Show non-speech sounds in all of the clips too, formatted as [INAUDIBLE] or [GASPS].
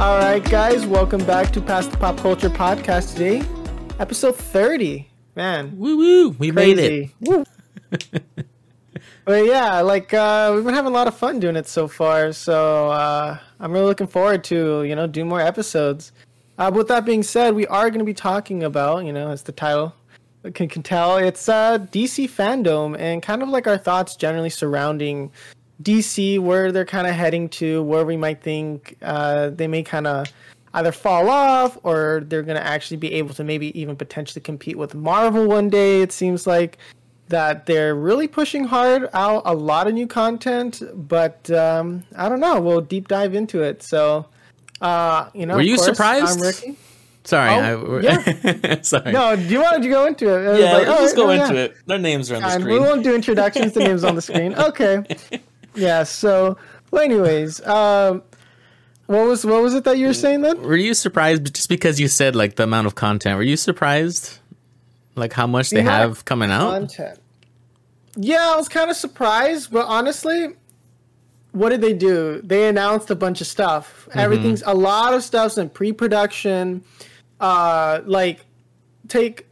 All right, guys, welcome back to Past the Pop Culture Podcast today, episode 30. Man, Woo woo! We made it. Woo. [LAUGHS] but yeah, like uh, we've been having a lot of fun doing it so far. So uh, I'm really looking forward to you know do more episodes. Uh, with that being said, we are going to be talking about you know as the title can, can tell, it's uh, DC fandom and kind of like our thoughts generally surrounding DC, where they're kind of heading to, where we might think uh, they may kind of either fall off or they're going to actually be able to maybe even potentially compete with Marvel one day. It seems like that they're really pushing hard out a lot of new content, but um, I don't know. We'll deep dive into it. So, uh, you know, Were you course, surprised? I'm Ricky. Sorry. Oh, I, [LAUGHS] sorry. No, do you want to go into it? It yeah, like, let's oh, just go oh, yeah. into it. Their names are on the And we won't do introductions. the names on the screen. [LAUGHS] Okay. Yeah. So, well, anyways, um, what was what was it that you were saying then? Were you surprised just because you said like the amount of content? Were you surprised, like how much they The amount have coming out? Content. Yeah, I was kind of surprised, but honestly, what did they do? They announced a bunch of stuff. Mm-hmm. Everything's a lot of stuff's in pre-production. Uh, like take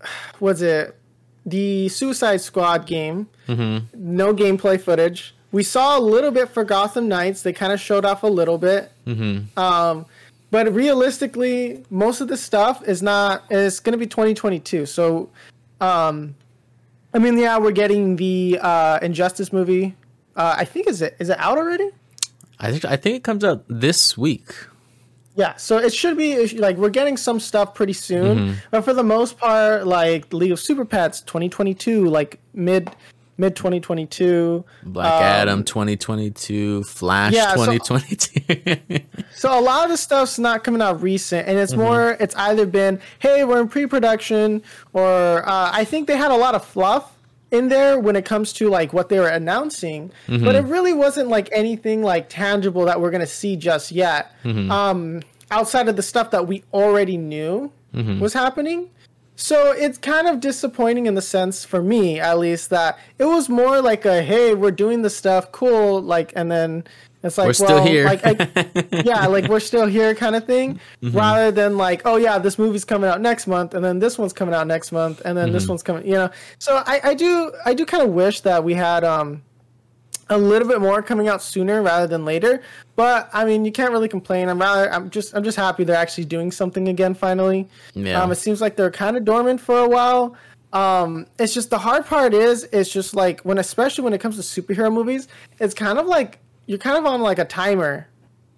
[SIGHS] was it the Suicide Squad game? Mm-hmm. No gameplay footage. We saw a little bit for Gotham Knights. They kind of showed off a little bit. Mm-hmm. Um, but realistically, most of the stuff is not. It's going to be 2022. So, um, I mean, yeah, we're getting the uh, Injustice movie. Uh, I think is it is it out already? I think I think it comes out this week. Yeah, so it should be like we're getting some stuff pretty soon, but for the most part, like League of Super Pets 2022, like mid mid 2022. Black Um, Adam 2022, Flash yeah, 2022. So a lot of the stuff's not coming out recent, and it's more. It's either been, hey, we're in pre-production, or uh, I think they had a lot of fluff in there when it comes to like what they were announcing, mm-hmm. but it really wasn't like anything like tangible that we're gonna see just yet. Mm-hmm. Um, outside of the stuff that we already knew mm-hmm. was happening. So it's kind of disappointing in the sense for me at least that it was more like a hey we're doing the stuff cool like and then it's like We're still well, here. like I, [LAUGHS] yeah like we're still here kind of thing Mm-hmm. rather than like oh yeah this movie's coming out next month and then this one's coming out next month and then Mm-hmm. this one's coming you know so I, I do I do kind of wish that we had um a little bit more coming out sooner rather than later. But I mean, you can't really complain. I'm rather, I'm just, I'm just happy they're actually doing something again finally. Yeah. Um, it seems like they're kind of dormant for a while. Um, it's just the hard part is, it's just like when, especially when it comes to superhero movies, it's kind of like you're kind of on like a timer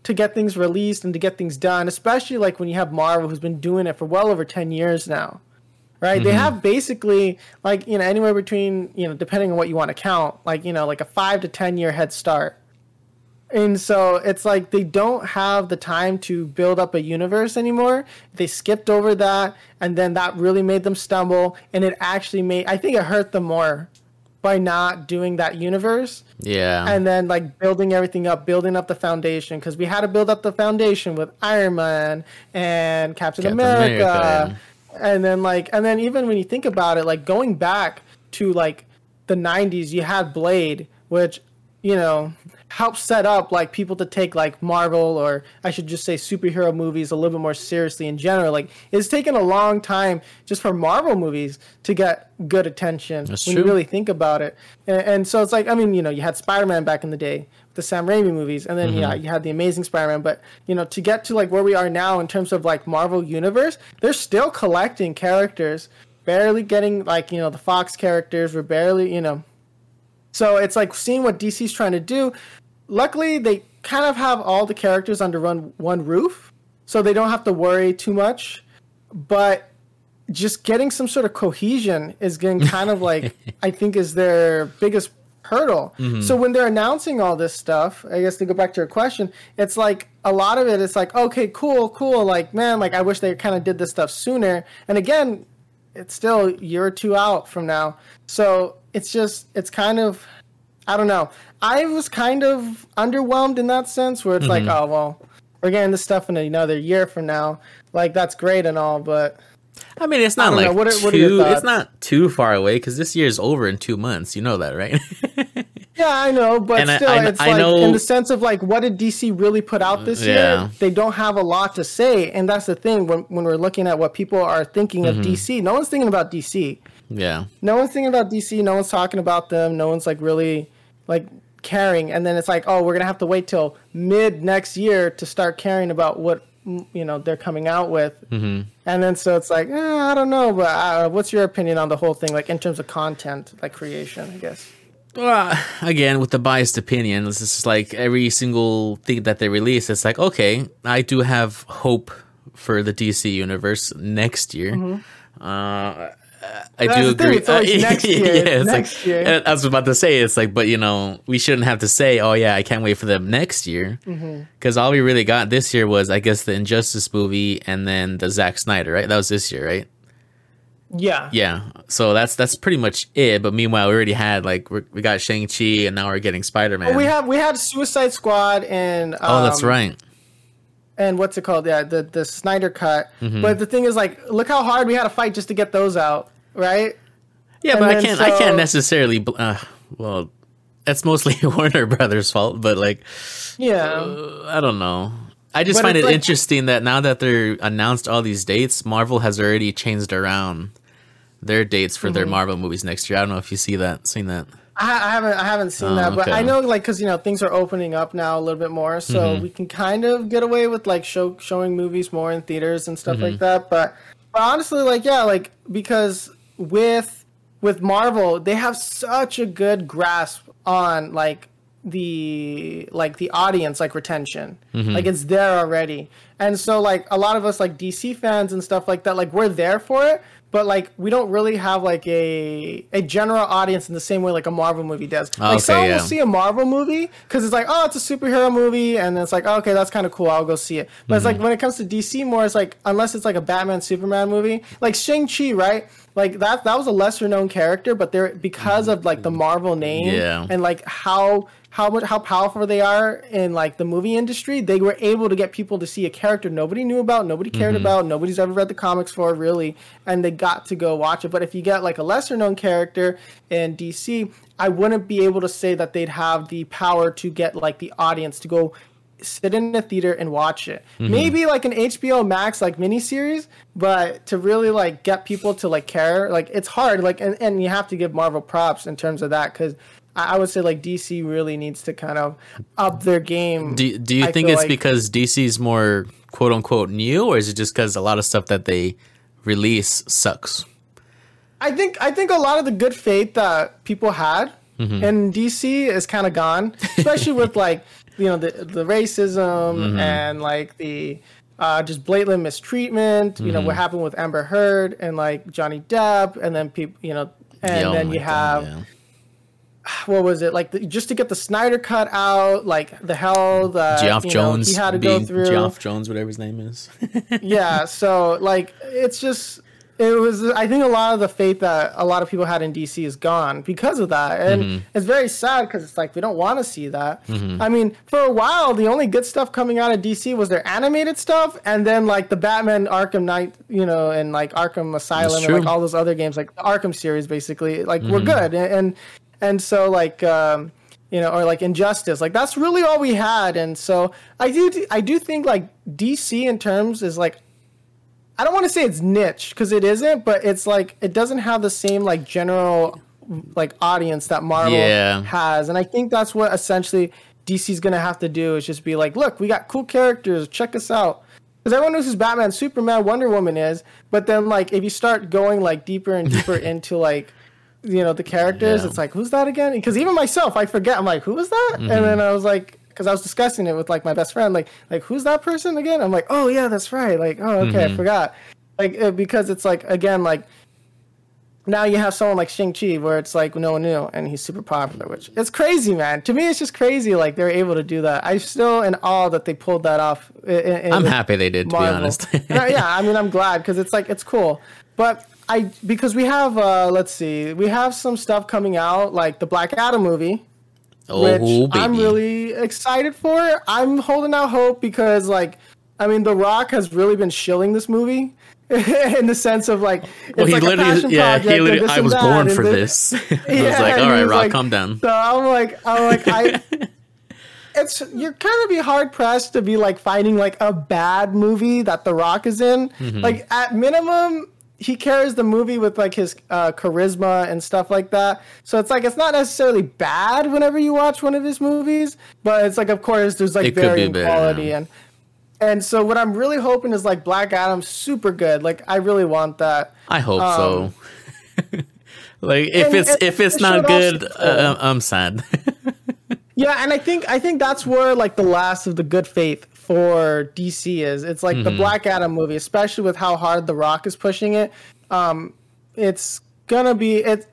to get things released and to get things done. Especially like when you have Marvel, who's been doing it for well over ten years now right? They mm-hmm. have basically like you know anywhere between you know depending on what you want to count, like you know like a five to ten year head start. And so it's like they don't have the time to build up a universe anymore. They skipped over that, and then that really made them stumble. And it actually made I think it hurt them more by not doing that universe yeah. and then like building everything up, building up the foundation because we had to build up the foundation with Iron Man and Captain, Captain America, America. and then like and then even when you think about it, like going back to like the '90s, you had Blade, which you know helped set up like people to take like Marvel or I should just say superhero movies a little bit more seriously in general. Like it's taken a long time just for Marvel movies to get good attention That's when true. you really think about it. And, and so it's like, I mean, you know, you had Spider Man back in the day, the Sam Raimi movies, and then Mm-hmm. yeah, you had the Amazing Spider Man. But you know, to get to like where we are now in terms of like Marvel Universe, they're still collecting characters, barely getting like you know the Fox characters. We're barely, you know. So it's like seeing what DC's trying to do. Luckily, they kind of have all the characters under one one roof, so they don't have to worry too much. But just getting some sort of cohesion is getting kind of like [LAUGHS] I think is their biggest hurdle. Mm-hmm. So when they're announcing all this stuff, I guess to go back to your question, it's like a lot of it is like, okay, cool, cool, like man, like I wish they kind of did this stuff sooner. And again, it's still a year or two out from now. So it's just it's kind of I don't know. I was kind of underwhelmed in that sense where it's like, oh well, we're getting this stuff in another year from now. Like that's great and all, but I mean, it's not like know. What are- what too. It's not too far away because this year is over in two months. You know that, right? [LAUGHS] Yeah, I know, but And I- still, I- it's I like know- in the sense of like, what did DC really put out this Yeah. year? They don't have a lot to say, and that's the thing when when we're looking at what people are thinking Mm-hmm. of DC. No one's thinking about DC. Yeah. No one's thinking about DC. No one's talking about them. No one's like really like caring. And then it's like, oh, we're gonna have to wait till mid next year to start caring about what you know they're coming out with. Mm-hmm. And then so it's like, eh, I don't know, but uh, what's your opinion on the whole thing, like in terms of content, like creation, I guess. Well, again, with the biased opinion, it's just like every single thing that they release, it's like, okay, I do have hope for the DC universe next year. Uh, I That's do thing, agree. [LAUGHS] it's next year, it's next like, year. I was about to say, it's like, but you know, we shouldn't have to say, oh yeah, I can't wait for them next year, Mm-hmm. because all we really got this year was, I guess, the Injustice movie and then the Zack Snyder, right? That was this year, right? Yeah. Yeah, so that's that's pretty much it. But meanwhile, we already had like we're, we got Shang Chi, and now we're getting Spider Man. We have we had Suicide Squad and um, oh, that's right. and what's it called? Yeah, the the Snyder cut. Mm-hmm. But the thing is, like, look how hard we had to fight just to get those out, right? Yeah, and but I can't I can't necessarily. bl- Uh, well, that's mostly [LAUGHS] Warner Brothers' fault. But like, Yeah. uh, I don't know. I just find it like- interesting that now that they're announced all these dates, Marvel has already changed around their dates for Mm-hmm. their Marvel movies next year. I don't know if you see that, seen that. I, I haven't I haven't seen Oh, that, but okay. I know like because you know things are opening up now a little bit more, so Mm-hmm. we can kind of get away with like show showing movies more in theaters and stuff Mm-hmm. like that. But but honestly, like yeah, like because with with Marvel, they have such a good grasp on like the like the audience like retention Mm-hmm. like it's there already and so like a lot of us like dc fans and stuff like that like we're there for it but like we don't really have like a a general audience in the same way like a marvel movie does like Okay, someone yeah. will see a marvel movie because it's like oh it's a superhero movie and it's like oh, okay that's kind of cool i'll go see it but it's like Mm-hmm. when it comes to dc more it's like unless it's like a batman superman movie like shang-chi right like that that was a lesser known character but they're because of like the mm-hmm. marvel name Yeah. and like how how much how powerful they are in like the movie industry they were able to get people to see a character nobody knew about nobody cared mm-hmm. about nobody's ever read the comics for really and they got to go watch it. But if you get like a lesser known character in dc i wouldn't be able to say that they'd have the power to get like the audience to go sit in a theater and watch it. Maybe like an HBO Max like miniseries, but to really like get people to like care, like it's hard. Like and, and you have to give Marvel props in terms of that because I, I would say like DC really needs to kind of up their game. Do Do you I think it's like- because DC's more quote unquote new, or is it just because a lot of stuff that they release sucks? I think I think a lot of the good faith that people had Mm-hmm. in DC is kind of gone, [LAUGHS] especially with like you know the the racism Mm-hmm. and like the uh, just blatant mistreatment. You know Mm-hmm. what happened with Amber Heard and like Johnny Depp, and then people you know, and oh then you God, have yeah. what was it like the, just to get the Snyder cut out, like the hell that Geoff you know, Jones he had to go through. Geoff Jones, whatever his name is. [LAUGHS] yeah so like it's just it was i think a lot of the faith that a lot of people had in dc is gone because of that and Mm-hmm. it's very sad because it's like we don't want to see that i mean for a while the only good stuff coming out of dc was their animated stuff and then like the batman arkham knight you know and like arkham asylum and like all those other games like the arkham series basically like were Mm-hmm. good and, and and so like um you know, or like Injustice. Like that's really all we had, and so I do, I do think like DC in terms is like I don't want to say it's niche because it isn't, but it's like it doesn't have the same like general like audience that Marvel Yeah. has, and I think that's what essentially DC's gonna have to do is just be like, look, we got cool characters, check us out. Because everyone knows who Batman, Superman, Wonder Woman is, but then like if you start going like deeper and deeper [LAUGHS] into like you know the characters, Yeah. it's like who's that again? Because even myself, I forget. I'm like, who was that? Mm-hmm. And then I was like, because I was discussing it with like my best friend, like like who's that person again? I'm like, oh yeah, that's right. Like oh okay, Mm-hmm. I forgot. Like uh, because it's like again like now you have someone like Shang Chi where it's like no one knew and he's super popular, which it's crazy, man. To me, it's just crazy. Like they're able to do that. I'm still in awe that they pulled that off. i- i- I'm happy they did, to be honest. yeah, [LAUGHS] yeah, I mean, I'm glad because it's like it's cool, but I because we have uh let's see, we have some stuff coming out like the Black Adam movie oh, which baby. I'm really excited for. I'm holding out hope because, like, I mean, The Rock has really been shilling this movie, [LAUGHS] in the sense of like it's Well, he like a literally, passion yeah, project he literally, [LAUGHS] I was born for this- this. I was Yeah, like, and all right, was Rock, like- calm down. So I'm like, I'm like, I. [LAUGHS] It's you're kind of be hard pressed to be like finding like a bad movie that The Rock is in. Mm-hmm. Like at minimum, he carries the movie with like his uh, charisma and stuff like that. So it's like it's not necessarily bad whenever you watch one of his movies, but it's like of course there's like It varying quality yeah. and and so what I'm really hoping is like Black Adam's super good. Like I really want that. I hope Um, so. [LAUGHS] like if and- it's and if it's not good, uh, I'm sad. [LAUGHS] Yeah, and I think I think that's where like the last of the good faith for DC is. It's like the Black Adam movie, especially with how hard The Rock is pushing it. Um, it's gonna be it's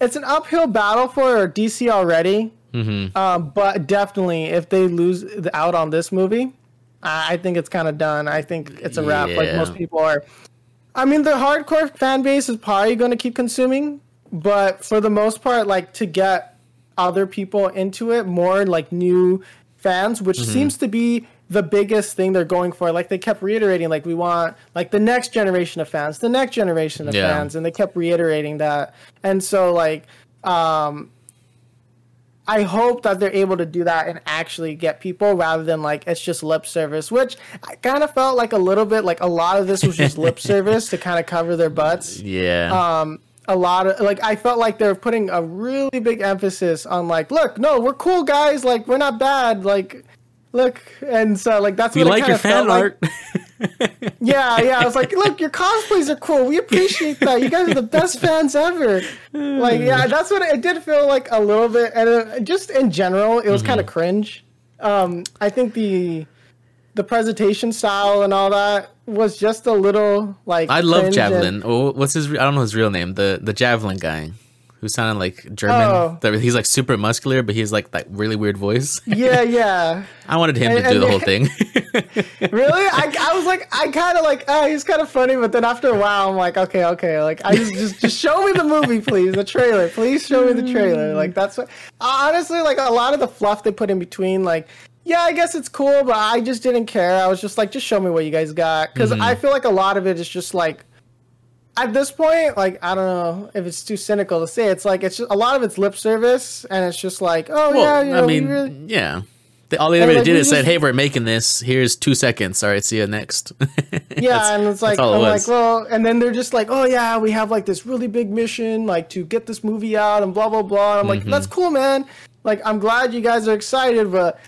it's an uphill battle for DC already. Um, but definitely, if they lose the- out on this movie, I I think it's kind of done. I think it's a wrap. Like most people are. I mean, the hardcore fan base is probably going to keep consuming, but for the most part, like to get other people into it, more like new fans, which Mm-hmm. seems to be the biggest thing they're going for. Like they kept reiterating, like we want like the next generation of fans, the next generation of Yeah. fans, and they kept reiterating that. And so like, um, I hope that they're able to do that and actually get people rather than like it's just lip service, which I kind of felt like a little bit like a lot of this was just lip [LAUGHS] service to kind of cover their butts. yeah. Um, a lot of like I felt like they're putting a really big emphasis on like, look, no, we're cool guys, like we're not bad, like look, and so like that's we what it like your fan like. art. [LAUGHS] Yeah, yeah. I was like, look, your cosplays are cool. We appreciate that. You guys are the best fans ever. Like, yeah, [SIGHS] that's what it, did feel like a little bit, and uh, just in general, it was kind Mm-hmm. of cringe. Um, I think the the presentation style and all that was just a little like. I love cringe and- Javelin. Oh, what's his? re- I don't know his real name. The the Javelin guy, who sounded like German. Oh. He's like super muscular, but he's like that really weird voice. yeah, [LAUGHS] yeah. I wanted him And- to do the whole thing. [LAUGHS] [LAUGHS] Really? I, I was like, I kind of like, oh, he's kind of funny, but then after a while, I'm like, okay, okay, like, I just, just, just show me the movie, please, the trailer, please show me the trailer. Like, that's what, uh, honestly, like, a lot of the fluff they put in between, like, yeah, I guess it's cool, but I just didn't care. I was just like, just show me what you guys got, because mm-hmm. I feel like a lot of it is just like, at this point, like, I don't know if it's too cynical to say, it's like, it's just a lot of it's lip service, and it's just like, oh yeah, well, you know, I mean, really, yeah. They, all they And, really like, did is said, just- "Hey, we're making this. Here's two seconds. All right, see you next." [LAUGHS] Yeah, and it's like I'm was. like, well, and then they're just like, oh yeah, we have like this really big mission, like to get this movie out and blah blah blah. And I'm like, Mm-hmm. that's cool, man. Like, I'm glad you guys are excited, but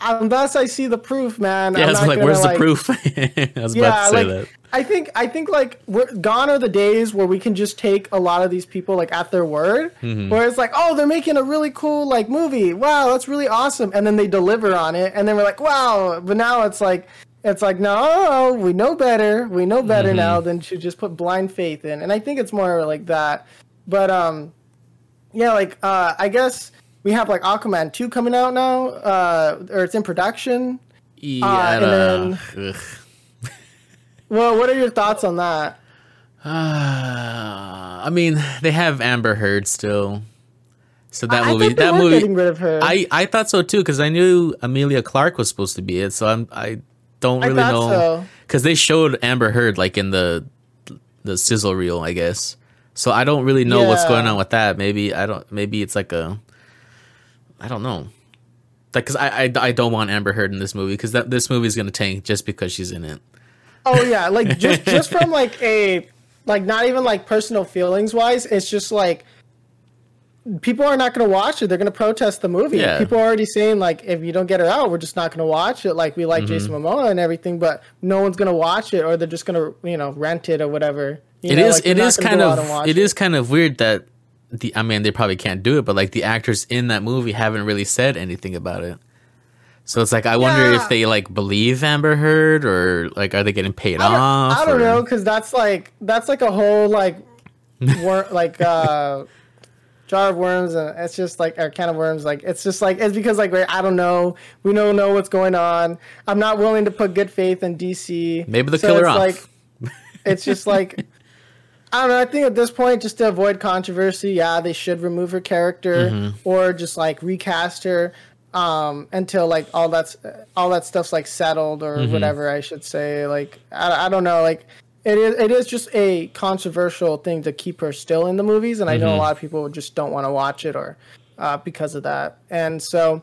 unless I see the proof, man, yeah, I'm it's not like, where's like, the proof? [LAUGHS] I was Yeah, about to say like that. I think I think like we're gone are the days where we can just take a lot of these people like at their word, Mm-hmm. where it's like, oh, they're making a really cool like movie. Wow, that's really awesome, and then they deliver on it, and then we're like, wow. But now it's like. It's like no, we know better. We know better Mm-hmm. now than to just put blind faith in, and I think it's more like that. But um, yeah, like uh, I guess we have like Aquaman two coming out now, uh, or it's in production. Yeah, and uh, then-. [LAUGHS] Well, what are your thoughts on that? Uh, I mean, they have Amber Heard still. So that I movie, that movie, getting rid of her. I I thought so too because I knew Emilia Clarke was supposed to be it. So I'm I don't really thought know so. because they showed Amber Heard like in the the sizzle reel, I guess. So I don't really know what's going on with that. Maybe I don't. Maybe it's like a. I don't know. Like, cause I, I, I don't want Amber Heard in this movie because that this movie is gonna tank just because she's in it. Oh yeah, like just [LAUGHS] just from like a like not even like personal feelings wise, it's just like people are not going to watch it. They're going to protest the movie. Yeah. People are already saying like if you don't get her out, we're just not going to watch it. Like we like Mm-hmm. Jason Momoa and everything, but no one's going to watch it, or they're just going to you know rent it or whatever. You It know, is like, it is gonna kind go out and of it is kind of weird that the I mean they probably can't do it, but like the actors in that movie haven't really said anything about it. So it's like I wonder Yeah. if they like believe Amber Heard or like are they getting paid I off? I don't or- know because that's like that's like a whole like [LAUGHS] wor- like uh jar of worms and it's just like a can of worms like it's just like it's because like I don't know we don't know what's going on I'm not willing to put good faith in DC Maybe they'll So kill her it's off. like it's just like [LAUGHS] I don't know I think at this point just to avoid controversy yeah they should remove her character Mm-hmm. or just like recast her um until like all that's all that stuff's like settled or Mm-hmm. whatever i should say like I, I don't know like it is it is just a controversial thing to keep her still in the movies, and I know a lot of people just don't want to watch it or uh, because of that. And so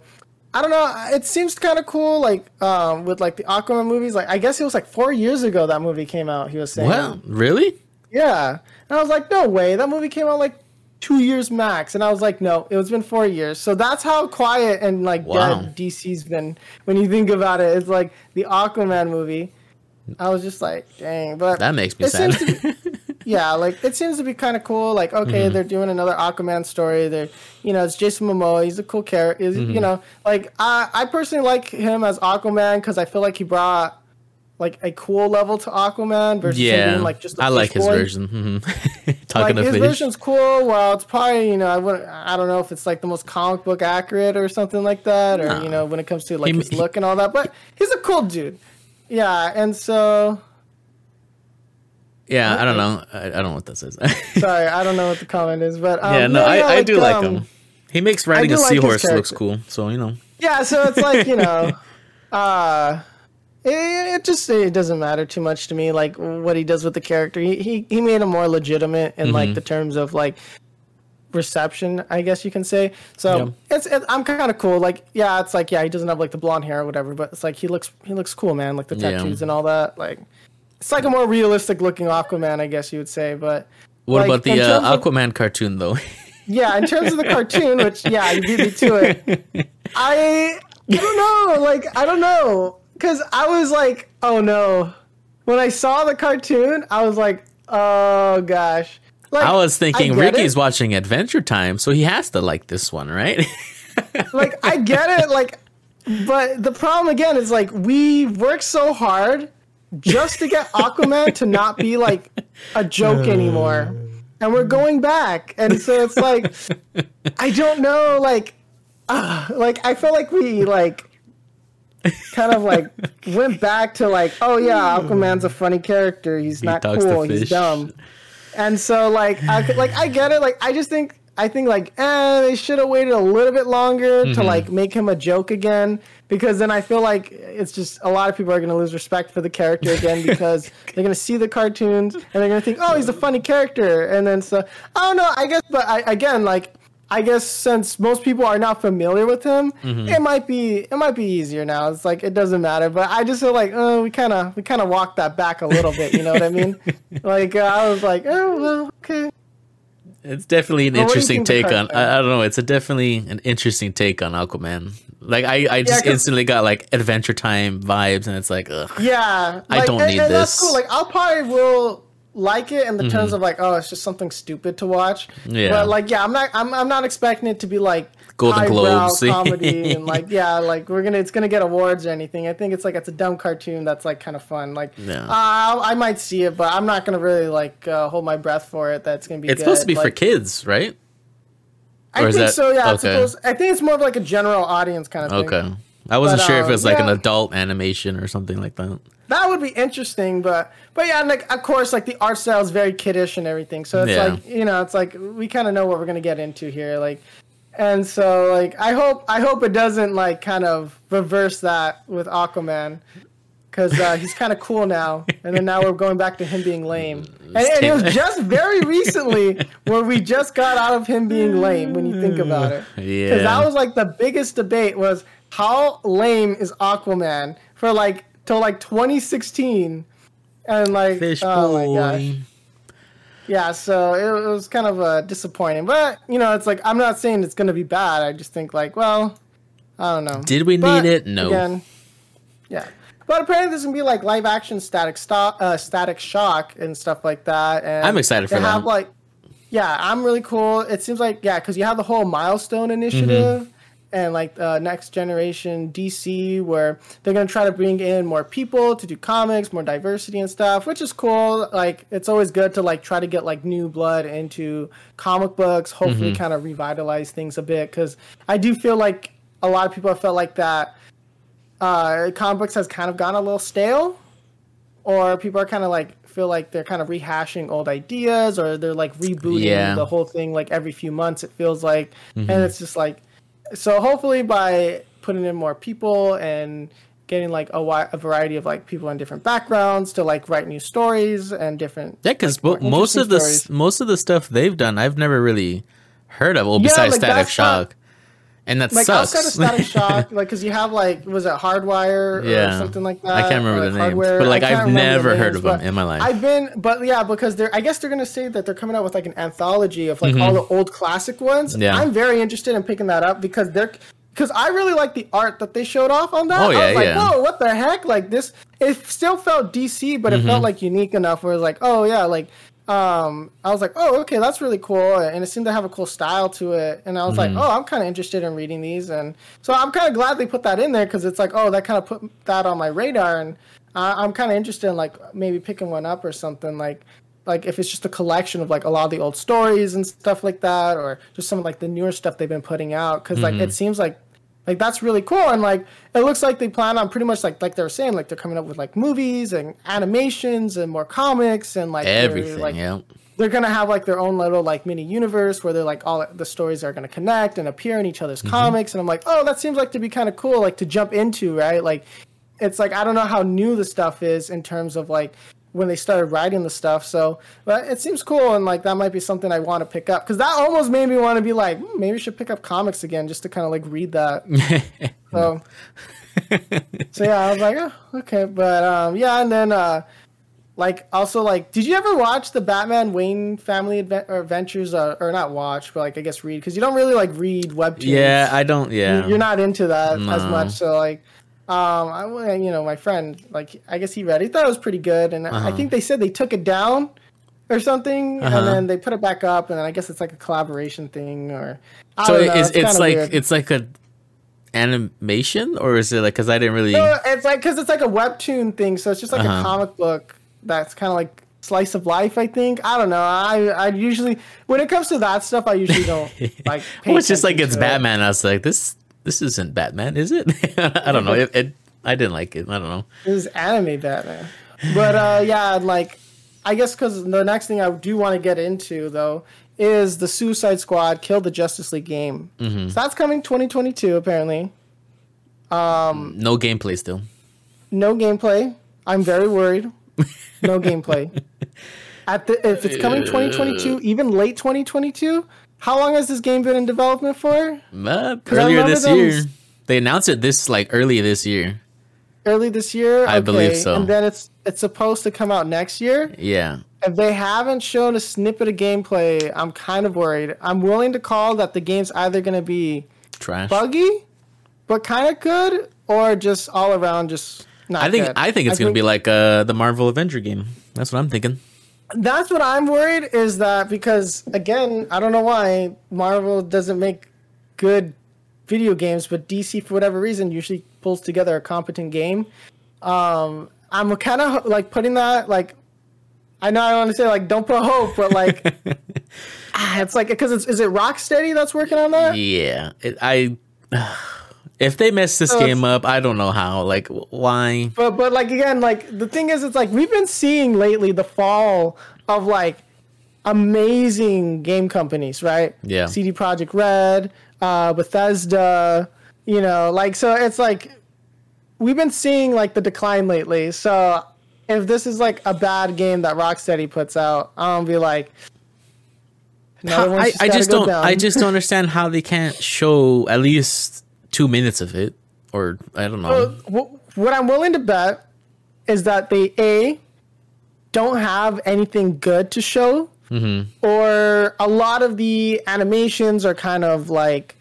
I don't know. It seems kind of cool, like um, with like the Aquaman movies. Like I guess it was like four years ago that movie came out. He was saying, Well, really? Yeah, and I was like, no way, that movie came out like two years max, and I was like, no, it was been four years. So that's how quiet and like Wow. dead DC's been when you think about it. It's like the Aquaman movie. I was just like, dang, but That makes me sad. be- [LAUGHS] yeah, like it seems to be kind of cool. Like, okay, Mm-hmm. they're doing another Aquaman story. They're, you know, it's Jason Momoa. He's a cool character. Mm-hmm. You know, like I, I personally like him as Aquaman because I feel like he brought like a cool level to Aquaman versus yeah, being, like just a I like his version. [LAUGHS] Mhm. Like Talking his fish. version's cool. Well, it's probably you know I wouldn't I don't know if it's like the most comic book accurate or something like that, or Nah. you know when it comes to like He- his look and all that. But he's a cool dude. Yeah, and so Yeah, I don't know. I, I don't know what that says. [LAUGHS] sorry, I don't know what the comment is, but um, yeah, no, I, I do like um, him. He makes riding a like seahorse looks cool. So you know, Yeah, so it's like you know, [LAUGHS] uh, it, it just it doesn't matter too much to me. Like what he does with the character, he he, he made him more legitimate in like Mm-hmm. the terms of like reception, I guess you can say. So Yeah. it's it, I'm kind of cool. Like yeah, it's like yeah, he doesn't have like the blonde hair or whatever, but it's like he looks he looks cool, man. Like the Yeah. tattoos and all that. Like it's like a more realistic looking Aquaman, I guess you would say. But what like, about the uh, of- Aquaman cartoon though? [LAUGHS] yeah, in terms of the cartoon, which yeah, you beat me to it. [LAUGHS] I I don't know, like I don't know, because I was like, oh no, when I saw the cartoon, I was like, oh gosh. Like, I was thinking get Ricky's it. watching Adventure Time, so he has to like this one, right? [LAUGHS] like I get it, like, but the problem again is like we work so hard just to get Aquaman to not be like a joke anymore, and we're going back, and so it's like I don't know, like, uh, like I feel like we like kind of like [LAUGHS] went back to like, oh yeah, Aquaman's a funny character. He's not cool. He's dumb. And so like I could- like I get it. Like I just think I think like eh, they should have waited a little bit longer Mm-hmm. to like make him a joke again because then I feel like it's just a lot of people are going to lose respect for the character again [LAUGHS] because they're going to see the cartoons and they're going to think, oh, he's a funny character, and then so I don't know. I guess, but I, again, like I guess since most people are not familiar with him, Mm-hmm. it might be it might be easier now. It's like it doesn't matter. But I just feel like oh, we kind of we kind of walked that back a little bit. You know what I mean? [LAUGHS] like uh, I was like, oh well, okay. It's definitely an Well, what do you interesting take on. I, I don't know. It's a definitely an interesting take on Aquaman. Like I, I just 'cause- instantly got like Adventure Time vibes, and it's like, ugh. Yeah, I like, don't and, need and That's this. Mm-hmm. cool. Like I'll probably will like it in the terms of like, oh, it's just something stupid to watch. Yeah. But like, yeah, I'm not. I'm, I'm not expecting it to be like Golden Globes. [LAUGHS] comedy and like, yeah, like we're gonna. It's gonna get awards or anything. I think it's like it's a dumb cartoon that's like kind of fun. Like, Yeah. uh, I might see it, but I'm not gonna really like uh, hold my breath for it. That's gonna be. It's supposed to good. be for kids, right? I think that- so. Yeah, okay. supposed, I think it's more of like a general audience kind of thing. Okay. I wasn't But, sure if it um, was like an adult animation or something like that. That would be interesting, but but yeah, like of course, like the art style is very kiddish and everything. So it's Yeah. like you know, it's like we kind of know what we're gonna get into here, like, and so like I hope I hope it doesn't like kind of reverse that with Aquaman, because uh, he's kind of cool now, and then now we're going back to him being lame, and, and it was just very recently where we just got out of him being lame when you think about it, yeah, because that was like the biggest debate was how lame is Aquaman for like till like 2016, and like Fish oh my gosh, yeah. So it, it was kind of uh, disappointing, but you know, it's like I'm not saying it's gonna be bad. I just think like, well, I don't know. Did we But, need it? No. Again, yeah. But apparently, there's gonna be like live action static stop, uh, static shock and stuff like that. And I'm excited for have that. like, yeah, I'm really cool. It seems like yeah, because you have the whole milestone initiative. Mm-hmm. And like uh, next generation DC, where they're gonna try to bring in more people to do comics, more diversity and stuff, which is cool. Like it's always good to like try to get like new blood into comic books. Hopefully, Mm-hmm. kind of revitalize things a bit because I do feel like a lot of people have felt like that uh, comic books has kind of gone a little stale, or people are kind of like feel like they're kind of rehashing old ideas, or they're like rebooting Yeah. the whole thing like every few months. It feels like, and it's just like, so hopefully by putting in more people and getting like a, wi- a variety of like people in different backgrounds to like write new stories and different Yeah, because like, most of the s most of the stuff they've done, I've never really heard of. Well, Yeah, besides like, Static that's not- Shock, and that like sucks. outside of Static [LAUGHS] Shock, like because you have like was it Hardwire or Yeah. something like that? I can't remember or, the like, names, Hardware. but, like, I I've the never heard of them in my life. I've been, but yeah, because they're. I guess they're gonna say that they're coming out with like an anthology of like all the old classic ones. Mm-hmm. Yeah. I'm very interested in picking that up because they're. Because I really like the art that they showed off on that. Oh, I yeah, was like, yeah. whoa, what the heck? Like this, it still felt DC, but it Mm-hmm. felt like unique enough where it was like, oh yeah, like um, I was like, oh, okay, that's really cool, and it seemed to have a cool style to it. And I was Mm-hmm. like, oh, I'm kind of interested in reading these, and so I'm kind of glad they put that in there because it's like, oh, that kind of put that on my radar, and I I'm kind of interested in like maybe picking one up or something like. Like if it's just a collection of like a lot of the old stories and stuff like that, or just some of like the newer stuff they've been putting out, because like it seems like like that's really cool and like it looks like they plan on pretty much like like they were saying like they're coming up with like movies and animations and more comics and like they're, Everything, like yeah. they're gonna have like their own little like mini universe where they're like all the stories are gonna connect and appear in each other's Mm-hmm. comics and i'm like oh that seems like to be kind of cool like to jump into right like it's like i don't know how new the stuff is in terms of like when they started writing the stuff so but it seems cool and like that might be something i want to pick up because that almost made me want to be like hmm, maybe i should pick up comics again just to kind of like read that. [LAUGHS] So so yeah i was like oh, okay but um yeah and then uh like also like did you ever watch the batman wayne family advent- or adventures uh, or not watch but like i guess read because you don't really like read webtoons. Yeah, I don't. Yeah, you're not into that as much so like um i you know my friend like i guess he read it he thought it was pretty good and i think they said they took it down or something Uh-huh. and then they put it back up and then i guess it's like a collaboration thing or I So don't know, it's it's kinda like weird. it's like a animation, or is it like? Because I didn't really. No, it's like because it's like a webtoon thing, so it's just like Uh-huh. a comic book that's kind of like slice of life. I think I don't know. I I usually when it comes to that stuff, I usually don't [LAUGHS] like. well, it's just like it's to it. Batman. I was like, this this isn't Batman, is it? [LAUGHS] I don't know. It, it I didn't like it. I don't know. This is anime Batman, but uh, yeah, like I guess because the next thing I do want to get into though is the Suicide Squad Kill the Justice League game. Mm-hmm. So that's coming 2022 apparently. No gameplay still. No gameplay. I'm very worried. No gameplay. [LAUGHS] At the if it's coming 2022, even late 2022, how long has this game been in development for? Uh, earlier this them- year, they announced it this like early this year. Early this year, I believe so. And then it's it's supposed to come out next year. Yeah. If they haven't shown a snippet of gameplay, I'm kind of worried. I'm willing to call that the game's either going to be Trash. buggy, but kind of good, or just all around just not I think good. I think it's gonna be like uh the Marvel Avenger game. That's what I'm thinking. That's what I'm worried is that because again, I don't know why Marvel doesn't make good video games, but DC for whatever reason usually pulls together a competent game. Um, I'm kind of like putting that like I know I want to say like don't put hope, but like ah, [LAUGHS] it's like because it's is it Rocksteady that's working on that? Yeah. It, I. If they mess this So game up, I don't know how. Like, why? But but like again, like the thing is, it's like we've been seeing lately the fall of like amazing game companies, right? Yeah. CD Projekt Red, uh, Bethesda, you know, like so it's like we've been seeing like the decline lately. So if this is like a bad game that Rocksteady puts out, gonna be like. one's I, I just don't. I just don't understand how they can't show at least two minutes of it, or I don't know. Wh- what I'm willing to bet is that they a don't have anything good to show, Mm-hmm. or a lot of the animations are kind of like,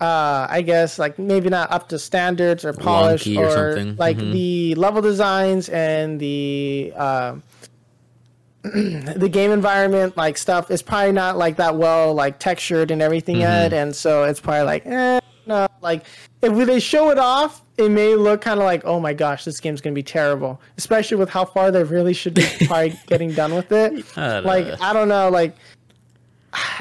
uh, I guess like maybe not up to standards or polished, or or, something. like Mhm. the level designs and the. Uh, [CLEARS THROAT] the game environment like stuff is probably not like that well like textured and everything Mm-hmm. yet and so it's probably like eh, like if they show it off it may look kind of like oh my gosh this game's gonna be terrible especially with how far they really should be [LAUGHS] probably getting done with it I like know. i don't know like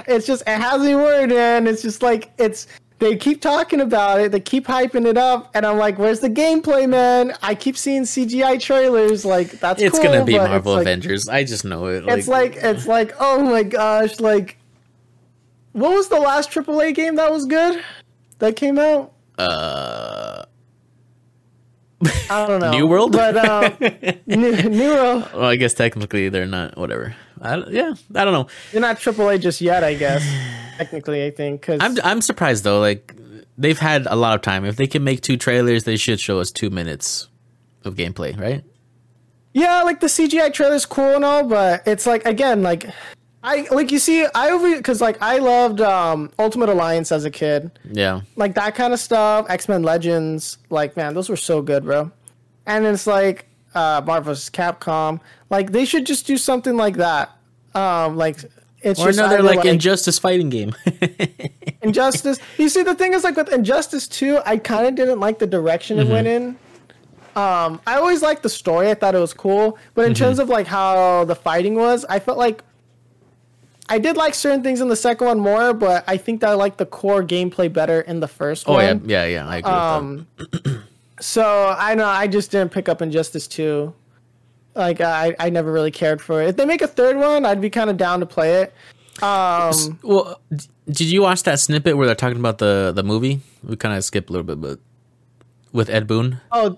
it's just it has me worried man it's just like it's they keep talking about it they keep hyping it up and i'm like where's the gameplay man i keep seeing cgi trailers like that's it's cool, gonna be Marvel like- Avengers. I just know it. it's like it's like oh my gosh, like what was the last AAA game that was good that came out? uh, I don't know. New World? but um, [LAUGHS] new, new World. Well, I guess technically they're not. Whatever. I, yeah, I don't know. They're not AAA just yet, I guess. [SIGHS] Technically, I think because I'm I'm surprised though. Like they've had a lot of time. If they can make two trailers, they should show us two minutes of gameplay, right? yeah, like the CGI trailer's cool and all, but it's like again, like I like you see, I over because like I loved um Ultimate Alliance as a kid, Yeah. like that kind of stuff. X Men Legends, like man, those were so good, bro. And it's like uh Marvel vs. Capcom, like they should just do something like that. Um, like it's Or just another either, like, Injustice fighting game. [LAUGHS] Injustice. you see, the thing is, like with Injustice 2, I kind of didn't like the direction it went in. Um, I always liked the story. I thought it was cool, but in terms of like how the fighting was, I felt like I did like certain things in the second one more, but I think that I like the core gameplay better in the first oh one. yeah, yeah, yeah. I agree Um, So I know I just didn't pick up Injustice 2. Like I, I never really cared for it. If they make a third one, I'd be kind of down to play it. Um. Well, did you watch that snippet where they're talking about the the movie? We kind of skipped a little bit, but with Ed Boon. oh,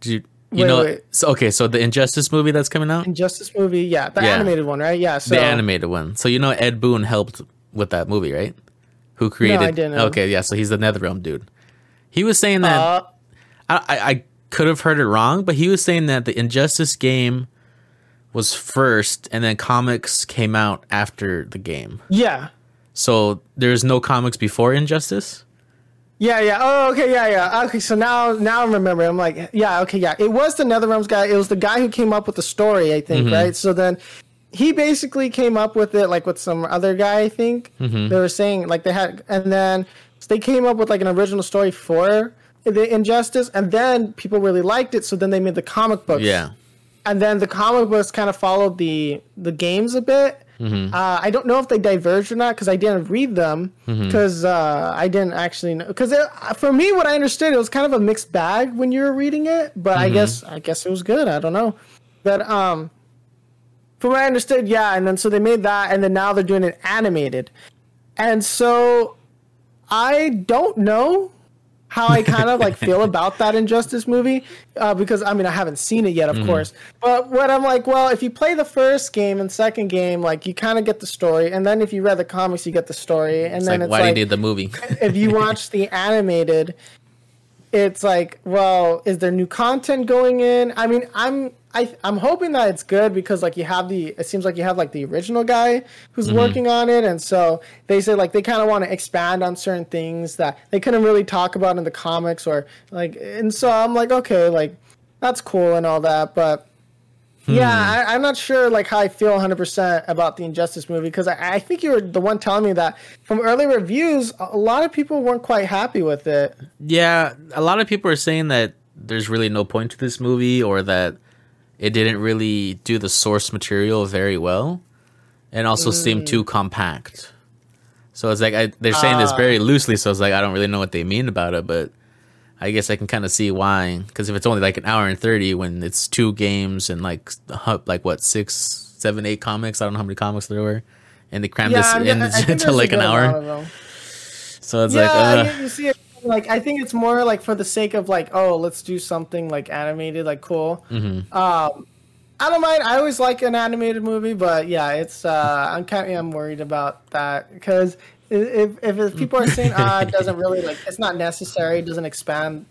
Did you you Wait, know? wait. So okay, so the Injustice movie that's coming out, Injustice movie, yeah, the Yeah. animated one, right? Yeah, so the animated one. So you know Ed Boon helped with that movie, right? Who created? didn't know. Okay, yeah. So he's the NetherRealm dude. He was saying that Uh, I, I, I could have heard it wrong, but he was saying that the Injustice game was first, and then comics came out after the game. yeah, So there's no comics before Injustice. Yeah, yeah. Oh, okay, yeah, yeah. Ah, okay, so now, now I'm remembering. I'm like, yeah, okay, yeah. It was the NetherRealms guy. It was the guy who came up with the story, I think, mm-hmm. right? So then he basically came up with it, like with some other guy, I think. Mm-hmm. They were saying like they had, and then they came up with like an original story for the Injustice, and then people really liked it. So then they made the comic books. Yeah. and then the comic books kind of followed the the games a bit. Mm-hmm. Uh, I don't know if they diverged or not because I didn't read them Mm-hmm. because uh, I didn't actually know. Because for me, what I understood, it was kind of a mixed bag when you were reading it. But Mm-hmm. I guess I guess it was good. I don't know, but um, from what I understood, yeah. And then so they made that, and then now they're doing it animated, and so I don't know how I kind of like [LAUGHS] feel about that Injustice movie uh, because I mean I haven't seen it yet, of course. But what I'm like, well, if you play the first game and second game, like you kind of get the story, and then if you read the comics, you get the story, and It's then like, it's why like do you need the movie? [LAUGHS] if you watch the animated, it's like, well, is there new content going in? I mean, I'm I I'm hoping that it's good because like you have the it seems like you have like the original guy who's mm-hmm. working on it, and so they say like they kind of want to expand on certain things that they couldn't really talk about in the comics or like, and so I'm like, okay, like that's cool and all that, but. Hmm. Yeah, I, I'm not sure like how I feel 100% about the Injustice movie because I, I think you were the one telling me that from early reviews, a lot of people weren't quite happy with it. yeah, a lot of people are saying that there's really no point to this movie, or that it didn't really do the source material very well, and also seemed too compact. So it's like I, they're saying this Ah. very loosely. So it's like I don't really know what they mean about it, but I guess I can kind of see why. Because if it's only like an hour and thirty, when it's two games and like like what six, seven, eight comics, I don't know how many comics there were, and they crammed this I'm- in I [LAUGHS] think into like an hour. So it's Yeah, like, uh, you, you see it. Like I think it's more like for the sake of like, oh, let's do something like animated, like cool. Mm-hmm. Um, I don't mind. I always like an animated movie, but yeah, it's uh, I'm kind of I'm worried about that because if, if if people are saying ah, it doesn't [LAUGHS] really like it's not necessary, it doesn't expand.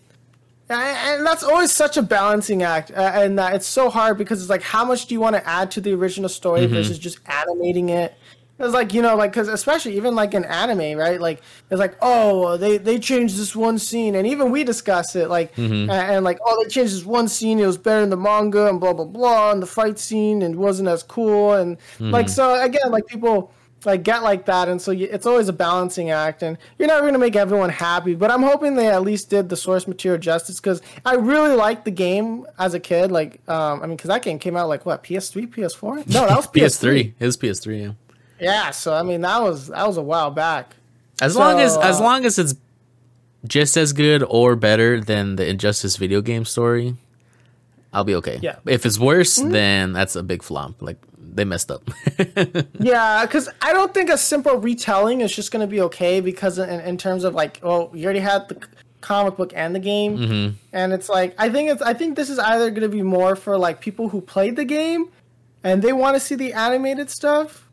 And- that's always such a balancing act, uh, and that it's so hard because it's like, how much do you want to add to the original story versus just animating it? It's like you know, like because especially even like in anime, right? Like it's like, oh, they they changed this one scene, and even we discuss it, like and, and like, oh, they changed this one scene, it was better in the manga, and blah blah blah, and the fight scene and wasn't as cool, and like so again, like people like get like that, and so you, it's always a balancing act, and you're never gonna make everyone happy. But I'm hoping they at least did the source material justice because I really liked the game as a kid. Like, um, I mean, because that game came out like what PS3, PS4? No, that was [LAUGHS] PS3. It was PS3. Yeah. Yeah, so I mean that was that was a while back. As long as So, as uh, long as it's just as good or better than the Injustice video game story, I'll be okay. Yeah. If it's worse, Mm-hmm. then that's a big flop. Like they messed up. [LAUGHS] Yeah, because I don't think a simple retelling is just going to be okay because in, in terms of like, well, you already had the comic book and the game, Mm-hmm. and it's like I think it's I think this is either going to be more for like people who played the game, and they want to see the animated stuff,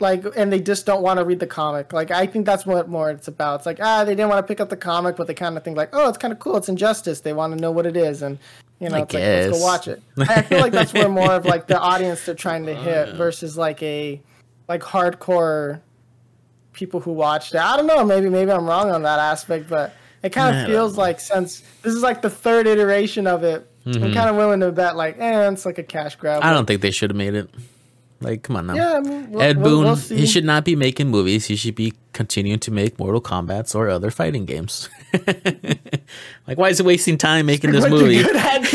like and they just don't want to read the comic. Like I think that's what more it's about. It's like ah they didn't want to pick up the comic, but they kind of think like oh it's kind of cool. It's Injustice. They want to know what it is, and you know I it's like let's go watch it. I feel like that's where more of like the [LAUGHS] audience they're trying to hit versus like a like hardcore people who watched it. I don't know. Maybe maybe I'm wrong on that aspect, but it kind of feels like since this is like the third iteration of it, Mm-hmm. I'm kind of willing to bet like, eh, it's like a cash grab. I don't think they should have made it. Like, come on now. Yeah, I mean, we'll, Ed Boon, we'll he should not be making movies. He should be continuing to make Mortal Kombat's or other fighting games. [LAUGHS] like, why is he wasting time making this movie? good at, [LAUGHS] [LAUGHS]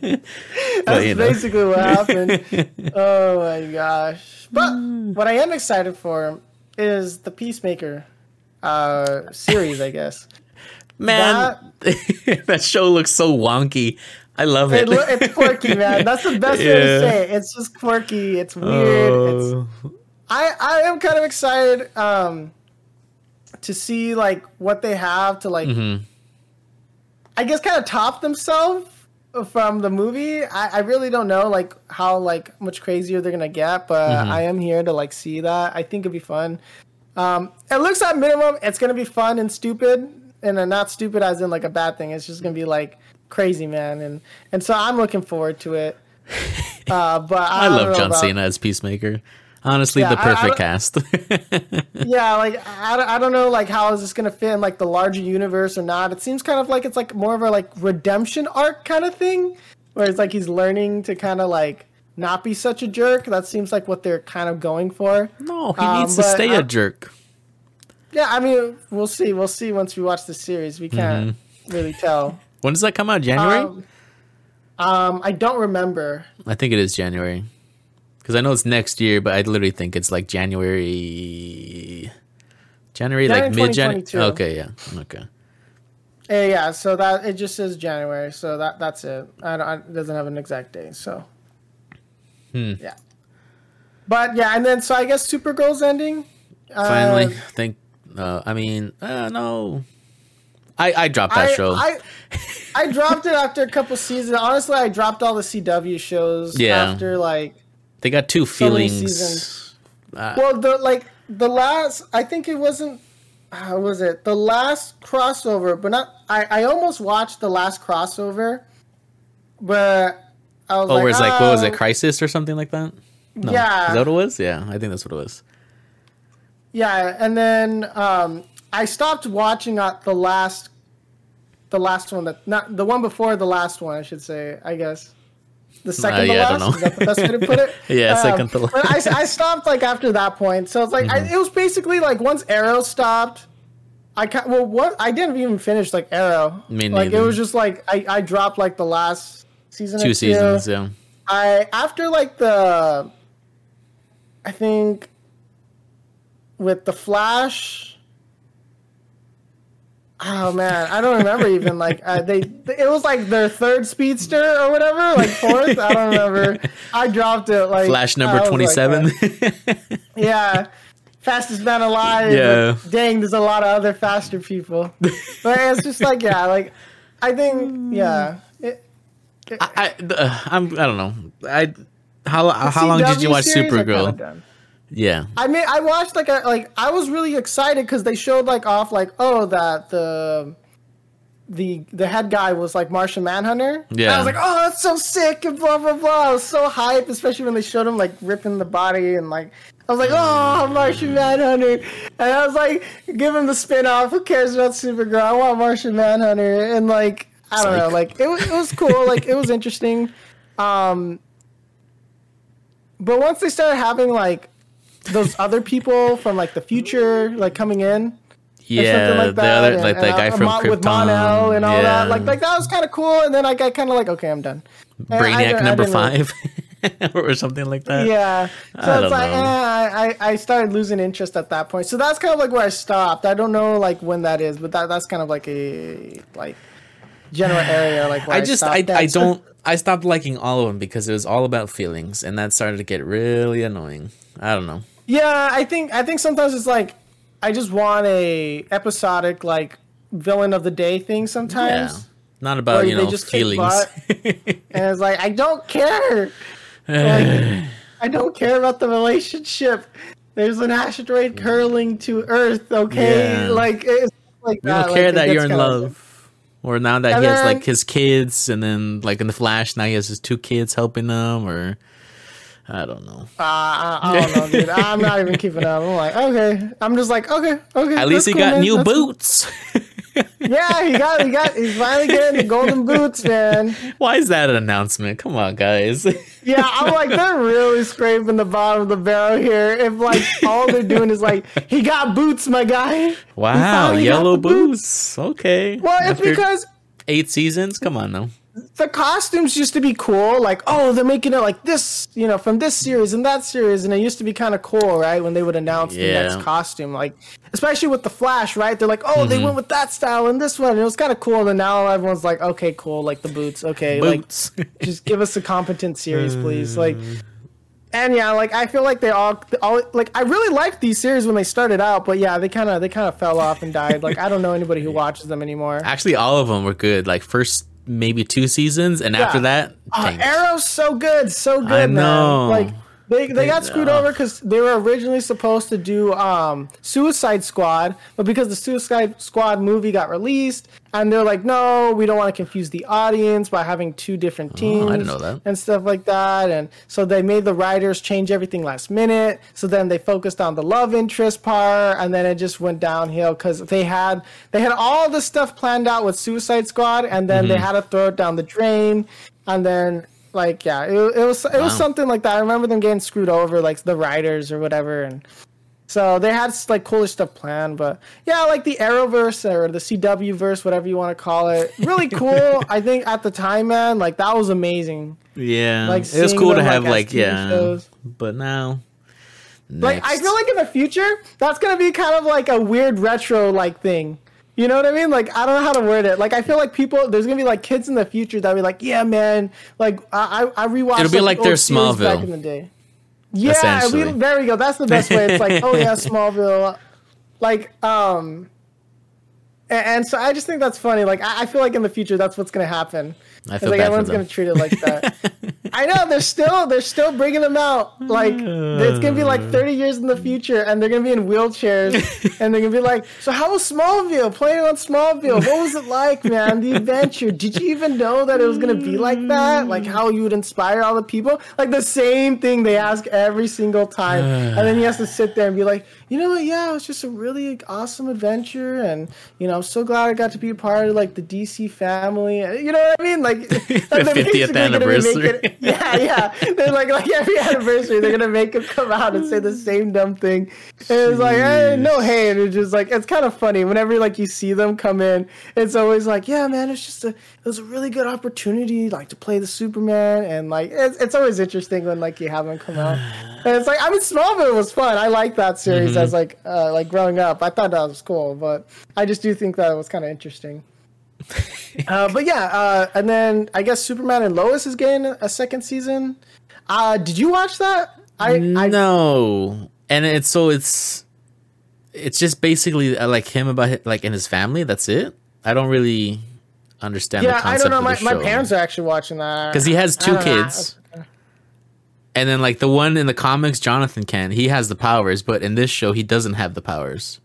kid. That's But, you know. basically what happened. oh my gosh! But what I am excited for is the Peacemaker uh, series. I guess Man, that... show looks so wonky. I love it. it, it's quirky, [LAUGHS] man. That's the best way to say it. It's just quirky. It's weird. it's Oh. I I am kind of excited um to see like what they have to like Mhm. I guess kind of top themselves from the movie. I, I really don't know like how like much crazier they're gonna get, but Mhm. I am here to like see that. I think it'd be fun. Um, it looks at minimum it's gonna be fun and stupid, and not stupid as in like a bad thing. It's just gonna be like crazy, man, and and so I'm looking forward to it. [LAUGHS] Uh, but I, I love John about- Cena as Peacemaker. Honestly, Yeah, the I- I perfect cast. [LAUGHS] yeah like I, don't- I don't know like how is this gonna fit in like the larger universe or not it seems kind of like it's like more of a like redemption arc kind of thing where it's like he's learning to kind of like not be such a jerk that seems like what they're kind of going for no, he Um, needs to stay I- a jerk. yeah i mean we'll see we'll see once we watch the series we can't really tell When does that come out? January? um, um i don't remember I think it is January. Because I know it's next year, but I literally think it's like January. January, like mid January. Okay, yeah. Okay. Eh, yeah so that it just says january so that that's it I don't, I, it doesn't have an exact date so Hmm. yeah but yeah and then so i guess supergirl's ending Finally, Uh, think. Uh, I mean, uh, no. I I dropped that I, show. I I dropped it after a couple seasons. Honestly, I dropped all the CW shows Yeah. after like they got two so feelings. seasons. Uh, well the like the last I think it wasn't how was it the last crossover, but not I I almost watched the last crossover, but I was oh, like, where it's like, what was it, "Oh, Crisis or something like that? No. Yeah. Is that what it was? Yeah, I think that's what it was. Yeah, and then um, I stopped watching at the last, the last one that not the one before the last one. I should say. I guess the second to Uh, yeah, I last. don't know. Is that the best way to put it? [LAUGHS] Yeah, second to but I, I stopped like after that point. So it's like Mm-hmm. I, it was basically like once Arrow stopped. I ca- well what I didn't even finish like Arrow. Me like it was just like I, I dropped like the last season. Two seasons, yeah. I after like the I think with the Flash Oh man, I don't remember even like uh, they. It was like their third speedster or whatever, like fourth. I don't remember. I dropped it like Flash number twenty seven. like, uh, yeah, fastest man alive. Yeah. Dang, there's a lot of other faster people. But it's just like yeah, like I think yeah. It, I, I, uh, I'm, I don't know. I how how long did you watch Supergirl? Yeah, I mean, I watched like a like I was really excited because they showed like off like oh that the the the head guy was like Martian Manhunter. And I was like, oh, that's so sick and blah blah blah. I was so hype, especially when they showed him like ripping the body and like I was like, oh, Martian Manhunter, and I was like, give him the spin off. Who cares about Supergirl? I want Martian Manhunter, and like I don't know, like it was it was cool, like it was interesting. Um, but once they started having like those other people from like the future like coming in or yeah. something like the that other and- like and, that guy from Mon- Krypton with Mon-El and all yeah. that like like that was kind of cool and then I got kind of like okay I'm done And I Brainiac I number five [LAUGHS] or something like that. yeah so I it's like eh, I, I I started losing interest at that point so that's kind of like where I stopped I don't know like when that is but that that's kind of like a like general area like I just I, at. I [LAUGHS] don't I stopped liking all of them because it was all about feelings and that started to get really annoying. I don't know. Yeah, I think I think sometimes it's like I just want a episodic like villain of the day thing sometimes. Yeah. Not about you know just feelings. [LAUGHS] And it's like I don't care. Like, I don't care about the relationship. There's an asteroid curling to Earth. Okay, Yeah. like it's like we don't like, care it that you're in love. Or now that And he has then- like his kids, and then like in the Flash, now he has his two kids helping them or I don't know. Uh, I, I don't know, dude. [LAUGHS] I'm not even keeping up. I'm like, okay. I'm just like, okay, okay. At least he cool, got man. new That's cool. boots. [LAUGHS] Yeah, he got, he got, he's finally getting the golden boots, man. Why is that an announcement? Come on, guys. [LAUGHS] Yeah, I'm like, they're really scraping the bottom of the barrel here. If like all they're doing is like, he got boots, my guy. Wow, yellow boots. boots. Okay. Well, it's because eight seasons. Come on now. The costumes used to be cool. Like, oh, they're making it like this, you know, from this series and that series, and it used to be kind of cool, right? When they would announce the next costume, like, especially with the Flash, right? They're like, oh, Mm-hmm. they went with that style and this one, and it was kind of cool. And now everyone's like, okay, cool, like the boots, okay, Boots. like [LAUGHS] just give us a competent series, please, like. Uh. And yeah, like I feel like they all, all like I really liked these series when they started out, but yeah, they kind of they kind of fell off and died. Like I don't know anybody who [LAUGHS] watches them anymore. Actually, all of them were good. Like first maybe two seasons, and after that, Oh. Arrow's so good, so good, I man. know. Like they, they got screwed over because they were originally supposed to do um, Suicide Squad, but because the Suicide Squad movie got released, and they're like, no, we don't want to confuse the audience by having two different teams Oh, I didn't know that. and stuff like that. And so they made the writers change everything last minute. So then they focused on the love interest part, and then it just went downhill because they had they had all this stuff planned out with Suicide Squad, and then they Mm-hmm. had to throw it down the drain, and then. Like yeah, it, it was it was something like that. I remember them getting screwed over, like the writers or whatever, and so they had like cooler stuff planned. But yeah, like the Arrowverse or the CW verse, whatever you want to call it, really [LAUGHS] cool. I think at the time, man, like that was amazing. yeah, like, it was cool to them, like, have as like yeah, shows. but now. Like I feel like in the future, that's gonna be kind of like a weird retro like thing. You know what I mean? Like I don't know how to word it. Like I feel like people, there's gonna be like kids in the future that be like, yeah, man. Like I I I rewatched. It'll be like the their series back Smallville. in the day. Yeah, we, there we go. That's the best way. It's like, oh yeah, [LAUGHS] Smallville. Like um, and, and so I just think that's funny. Like I, I feel like in the future, that's what's gonna happen. I feel like everyone's gonna treat it like that. [LAUGHS] I know they're still they're still bringing them out. Like it's gonna be like 30 years in the future, and they're gonna be in wheelchairs, [LAUGHS] and they're gonna be like, "So how was Smallville? Playing on Smallville, what was it like, man? The adventure? Did you even know that it was gonna be like that? Like how you would inspire all the people? Like the same thing they ask every single time, and then he has to sit there and be like, you know what? Yeah, it was just a really awesome adventure, and you know, I'm so glad I got to be a part of like the DC family. You know what I mean? Like [LAUGHS] the 50th anniversary. [LAUGHS] yeah, yeah. They're like like every anniversary, they're gonna make him come out and say the same dumb thing. And it's like, hey, no, and it's just like it's kind of funny whenever like you see them come in. It's always like, yeah, man, it's just a it was a really good opportunity like to play the Superman, and like it's, it's always interesting when like you have them come out. [SIGHS] And it's like I mean, Smallville was fun. I liked that series as like uh, like growing up. I thought that was cool, but I just do think that it was kind of interesting. [LAUGHS] uh, but yeah, uh, and then I guess Superman and Lois is getting a second season. Uh, did you watch that? I, I no, and it's so it's it's just basically uh, like him about hi- like in his family. That's it. I don't really understand. yeah, the I don't know. My, my parents are actually watching that because he has two don't know. kids, and then like the one in the comics, Jonathan Kent he has the powers, but in this show he doesn't have the powers.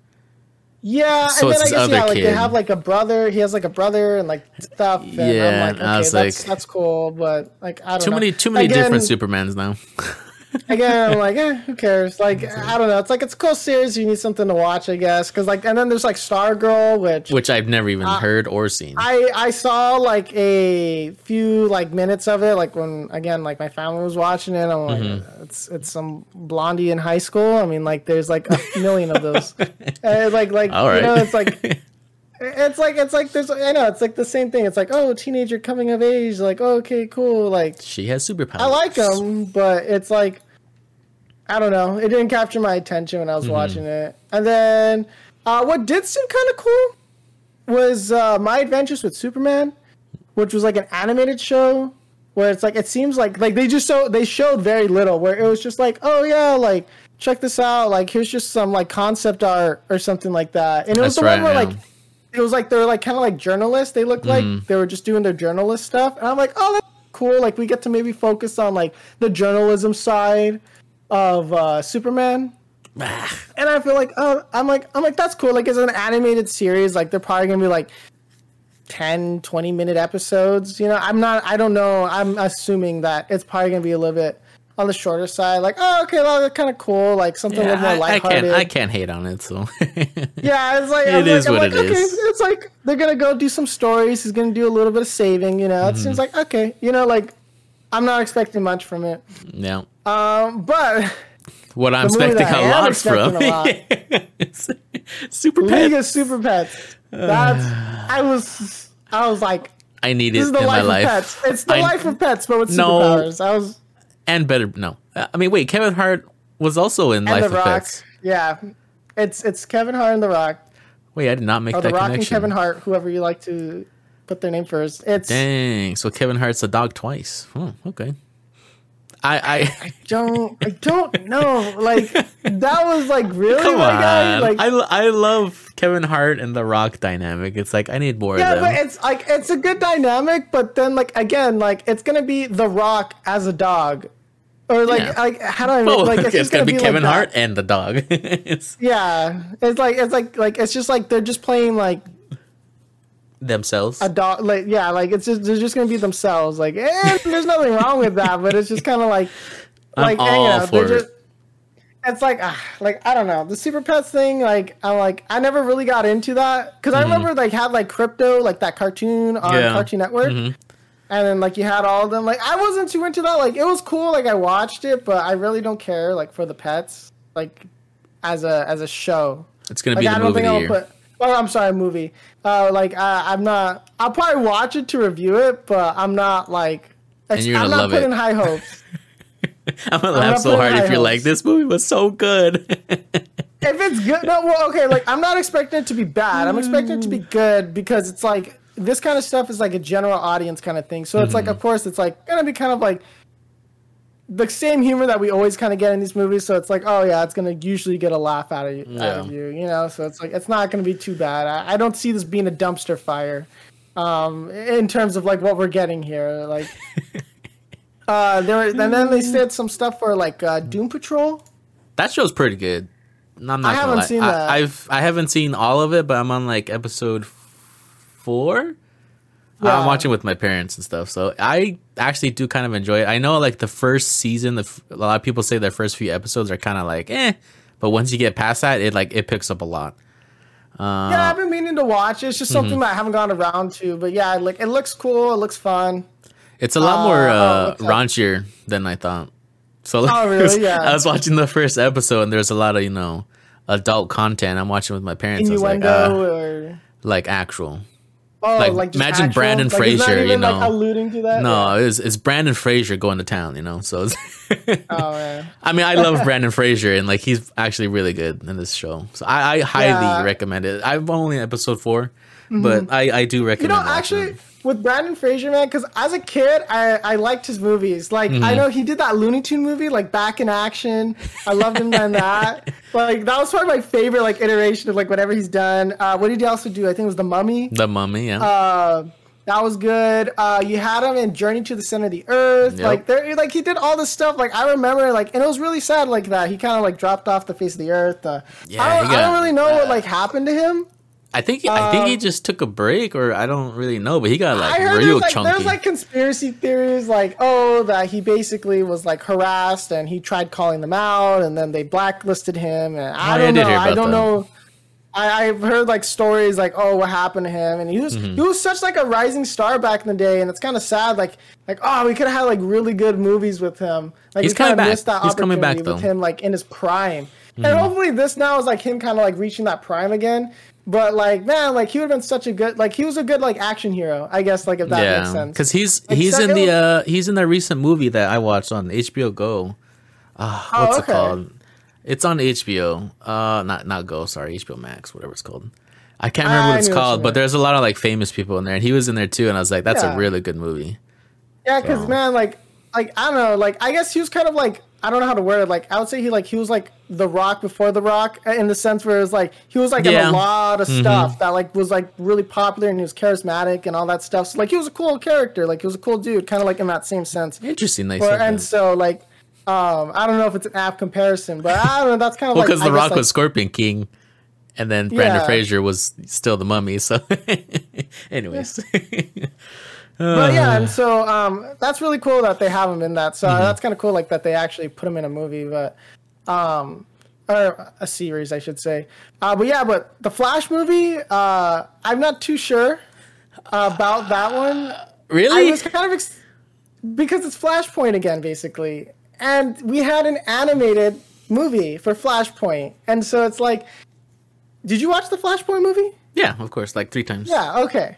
Yeah, So and then I guess yeah, like they have like a brother. He has like a brother and like stuff. And Yeah, I'm like, I was that's like- that's cool, but like I don't Too know. many, too many Again- different Supermans now. [LAUGHS] [LAUGHS] again, I'm like, eh, who cares? Like, I don't know. It's like it's a cool series. You need something to watch, I guess. Because like, and then there's like Stargirl, which which I've never even heard or seen. Uh, I I saw like a few like minutes of it. Like when again, like my family was watching it. I'm like, Mm-hmm. it's it's some blondie in high school. I mean, like there's like a million of those. [LAUGHS] And, like like All you know, it's like. [LAUGHS] It's like it's like there's I know it's like the same thing. It's like oh teenager coming of age like oh, okay cool like she has superpowers. I like them, but it's like I don't know. It didn't capture my attention when I was watching it. And then uh, what did seem kind of cool was uh, My Adventures with Superman, which was like an animated show where it's like it seems like like they just so they showed very little where it was just like oh yeah like check this out like here's just some like concept art or something like that and it was That's the right, one where yeah. like it was like they were like kind of like journalists. They looked like Mm. they were just doing their journalist stuff, and I'm like, oh, that's cool. Like we get to maybe focus on like the journalism side of uh, Superman. And I feel like, oh, I'm like, I'm like, that's cool. Like, it's an animated series. Like, they're probably gonna be like 10, 20 minute episodes. You know, I'm not, I don't know. I'm assuming that it's probably gonna be a little bit on the shorter side. Like, oh, okay, well, that's kind of cool. Like something a little more I, I lighthearted. can't. I can't hate on it. So [LAUGHS] Yeah, it's like It like, is I'm what like, it okay, is. It's like they're gonna go do some stories. He's gonna do a little bit of saving. You know, it Mm-hmm. seems like okay. You know, like I'm not expecting much from it. yeah. Um, but What I'm expecting a lot from [LAUGHS] expecting Super League of Super Pets. That's I was I was like, I need this it is the in my life of pets. It's the I- life of pets, but with No. superpowers. I was and better. No, I mean, wait. Kevin Hart was also in Life the of Rock. Pets. Yeah, it's it's Kevin Hart and the Rock, Wait, I did not make or that the Rock connection. and Kevin Hart, whoever you like to put their name first. It's Dang. So Kevin Hart's a dog twice. Hmm, okay. I I I don't I don't know. Like that was like [LAUGHS] really come my on. guy. Like I I love Kevin Hart and The Rock dynamic. It's like I need more yeah, of but it's like it's a good dynamic, but then like again, like it's gonna be The Rock as a dog, or like Yeah. like how do I Well, like [LAUGHS] it's, just gonna be like Kevin that. Hart and the dog. [LAUGHS] it's Yeah, it's like it's like like it's just like they're just playing like themselves. a dog. Like yeah, like it's just they're just gonna be themselves. Like and there's nothing wrong with that, but it's just kind of like I'm like and, all for they're it. just. It's like, ah, like I don't know the super pets thing. Like I'm like I never really got into that because I remember like had like Krypto like that cartoon on Mm-hmm. Yeah. Cartoon Network, Mhm. and then like you had all of them. Like I wasn't too into that. Like it was cool. Like I watched it, but I really don't care like for the pets like as a as a show. It's gonna Like be I the don't movie think I'll year. put. Oh, I'm sorry, movie. Uh, like I, I'm not. I'll probably watch it to review it, but I'm not like. And you're I'm gonna not love putting it. high hopes. [LAUGHS] I'm gonna I'm laugh so hard if you're like, this movie was so good. if it's good, no. Well, okay. Like I'm not expecting it to be bad. I'm expecting it to be good because it's like this kind of stuff is like a general audience kind of thing. So it's Mm-hmm. like, of course, it's like gonna be kind of like the same humor that we always kind of get in these movies. So it's like, oh yeah, it's gonna usually get a laugh out of you, out of you, you know. So it's like it's not gonna be too bad. I, I don't see this being a dumpster fire, um, in terms of like what we're getting here. Like, [LAUGHS] uh, there were, and then they said some stuff for like uh, Doom Patrol. that show's pretty good. I'm not I haven't lie. seen I, that. I've I haven't seen all of it, but I'm on like episode four. Yeah. I'm watching with my parents and stuff, so I actually do kind of enjoy it. I know like the first season, the f- a lot of people say their first few episodes are kind of like eh, but once you get past that, it like it picks up a lot. Uh, Yeah, I've been meaning to watch. It's just mm-hmm. something that I haven't gone around to. But yeah, like it looks cool. It looks fun. It's a lot Uh, more oh, uh, what's up? raunchier than I thought. So like, Oh, really? [LAUGHS] Yeah. I was watching the first episode, and there's a lot of you know adult content. I'm watching with my parents. I was like, Innuendo uh, or like actual. Oh, like, like, imagine actual- Brendan like, Fraser, you even, like, know. alluding to that. No, it's it's Brendan Fraser going to town. You know, so it's [LAUGHS] Oh man. [LAUGHS] I mean, I love Brendan Fraser, and like he's actually really good in this show. So I, I highly Yeah. recommend it. I'm only episode 4 but mm-hmm. I, I do You recommend. know, actually, it. With Brendan Fraser, man, because as a kid, I, I liked his movies. Like, Mm-hmm. I know he did that Looney Tune movie, like Back in Action. I loved him in that. [LAUGHS] Like, that was probably my favorite, like, iteration of, like, whatever he's done. Uh, what did he also do? I think it was The Mummy. the Mummy. Yeah, Uh, that was good. Uh, you had him in Journey to the Center of the Earth. Yep. Like there, like he did all this stuff. Like I remember, like, and it was really sad, like that. He kind of like dropped off the face of the earth. Uh, Yeah, I, don't, he I don't really know what like happened to him. I think I think he um, just took a break, or I don't really know, but he got like I heard real there's like there's like conspiracy theories, like oh that he basically was like harassed and he tried calling them out, and then they blacklisted him. And I I don't know. I don't that. know. I, I've heard like stories like, oh, what happened to him, and he was Mm-hmm. he was such like a rising star back in the day, and it's kind of sad. Like like oh, we could have had like really good movies with him. Like He's kind of missed that He's coming opportunity back, with him like in his prime, Mm-hmm. and hopefully this now is like him kind of like reaching that prime again. But like man, like he would have been such a good like he was a good like action hero, I guess. Like if that makes yeah, sense. because he's Like, he's in the uh he's in that recent movie that I watched on HBO Go. Uh, Oh, what's okay. it called? It's on HBO. Uh, not not Go. Sorry, HBO Max, whatever it's called. I can't remember I what it's knew what called, but there's a lot of like famous people in there, and he was in there too. And I was like, that's Yeah. a really good movie. Yeah, because So- man, like like I don't know, like I guess he was kind of like I don't know how to word it. Like I would say he like he was like the Rock before the Rock uh, in the sense where it was like he was like in a lot of stuff that like was like really popular and he was charismatic and all that stuff. So like he was a cool character, like he was a cool dude, kind of like in that same sense. Interesting. Nice. Or, and so like um I don't know if it's an apt comparison, but I don't know. That's kind of well, like because I The guess, Rock like, was Scorpion King, and then Brendan Yeah. Fraser was still the Mummy. So, [LAUGHS] anyways, [LAUGHS] But yeah, Uh. and so um, that's really cool that they have him in that. Mm-hmm. So that's kind of cool, like that they actually put him in a movie, but um, or a series, I should say. Uh, but yeah, but the Flash movie, uh, I'm not too sure about that one. I really, was kind of ex- because it's Flashpoint again, basically, and we had an animated movie for Flashpoint, and so it's like, did you watch the Flashpoint movie? yeah, of course, like three times. Yeah, okay.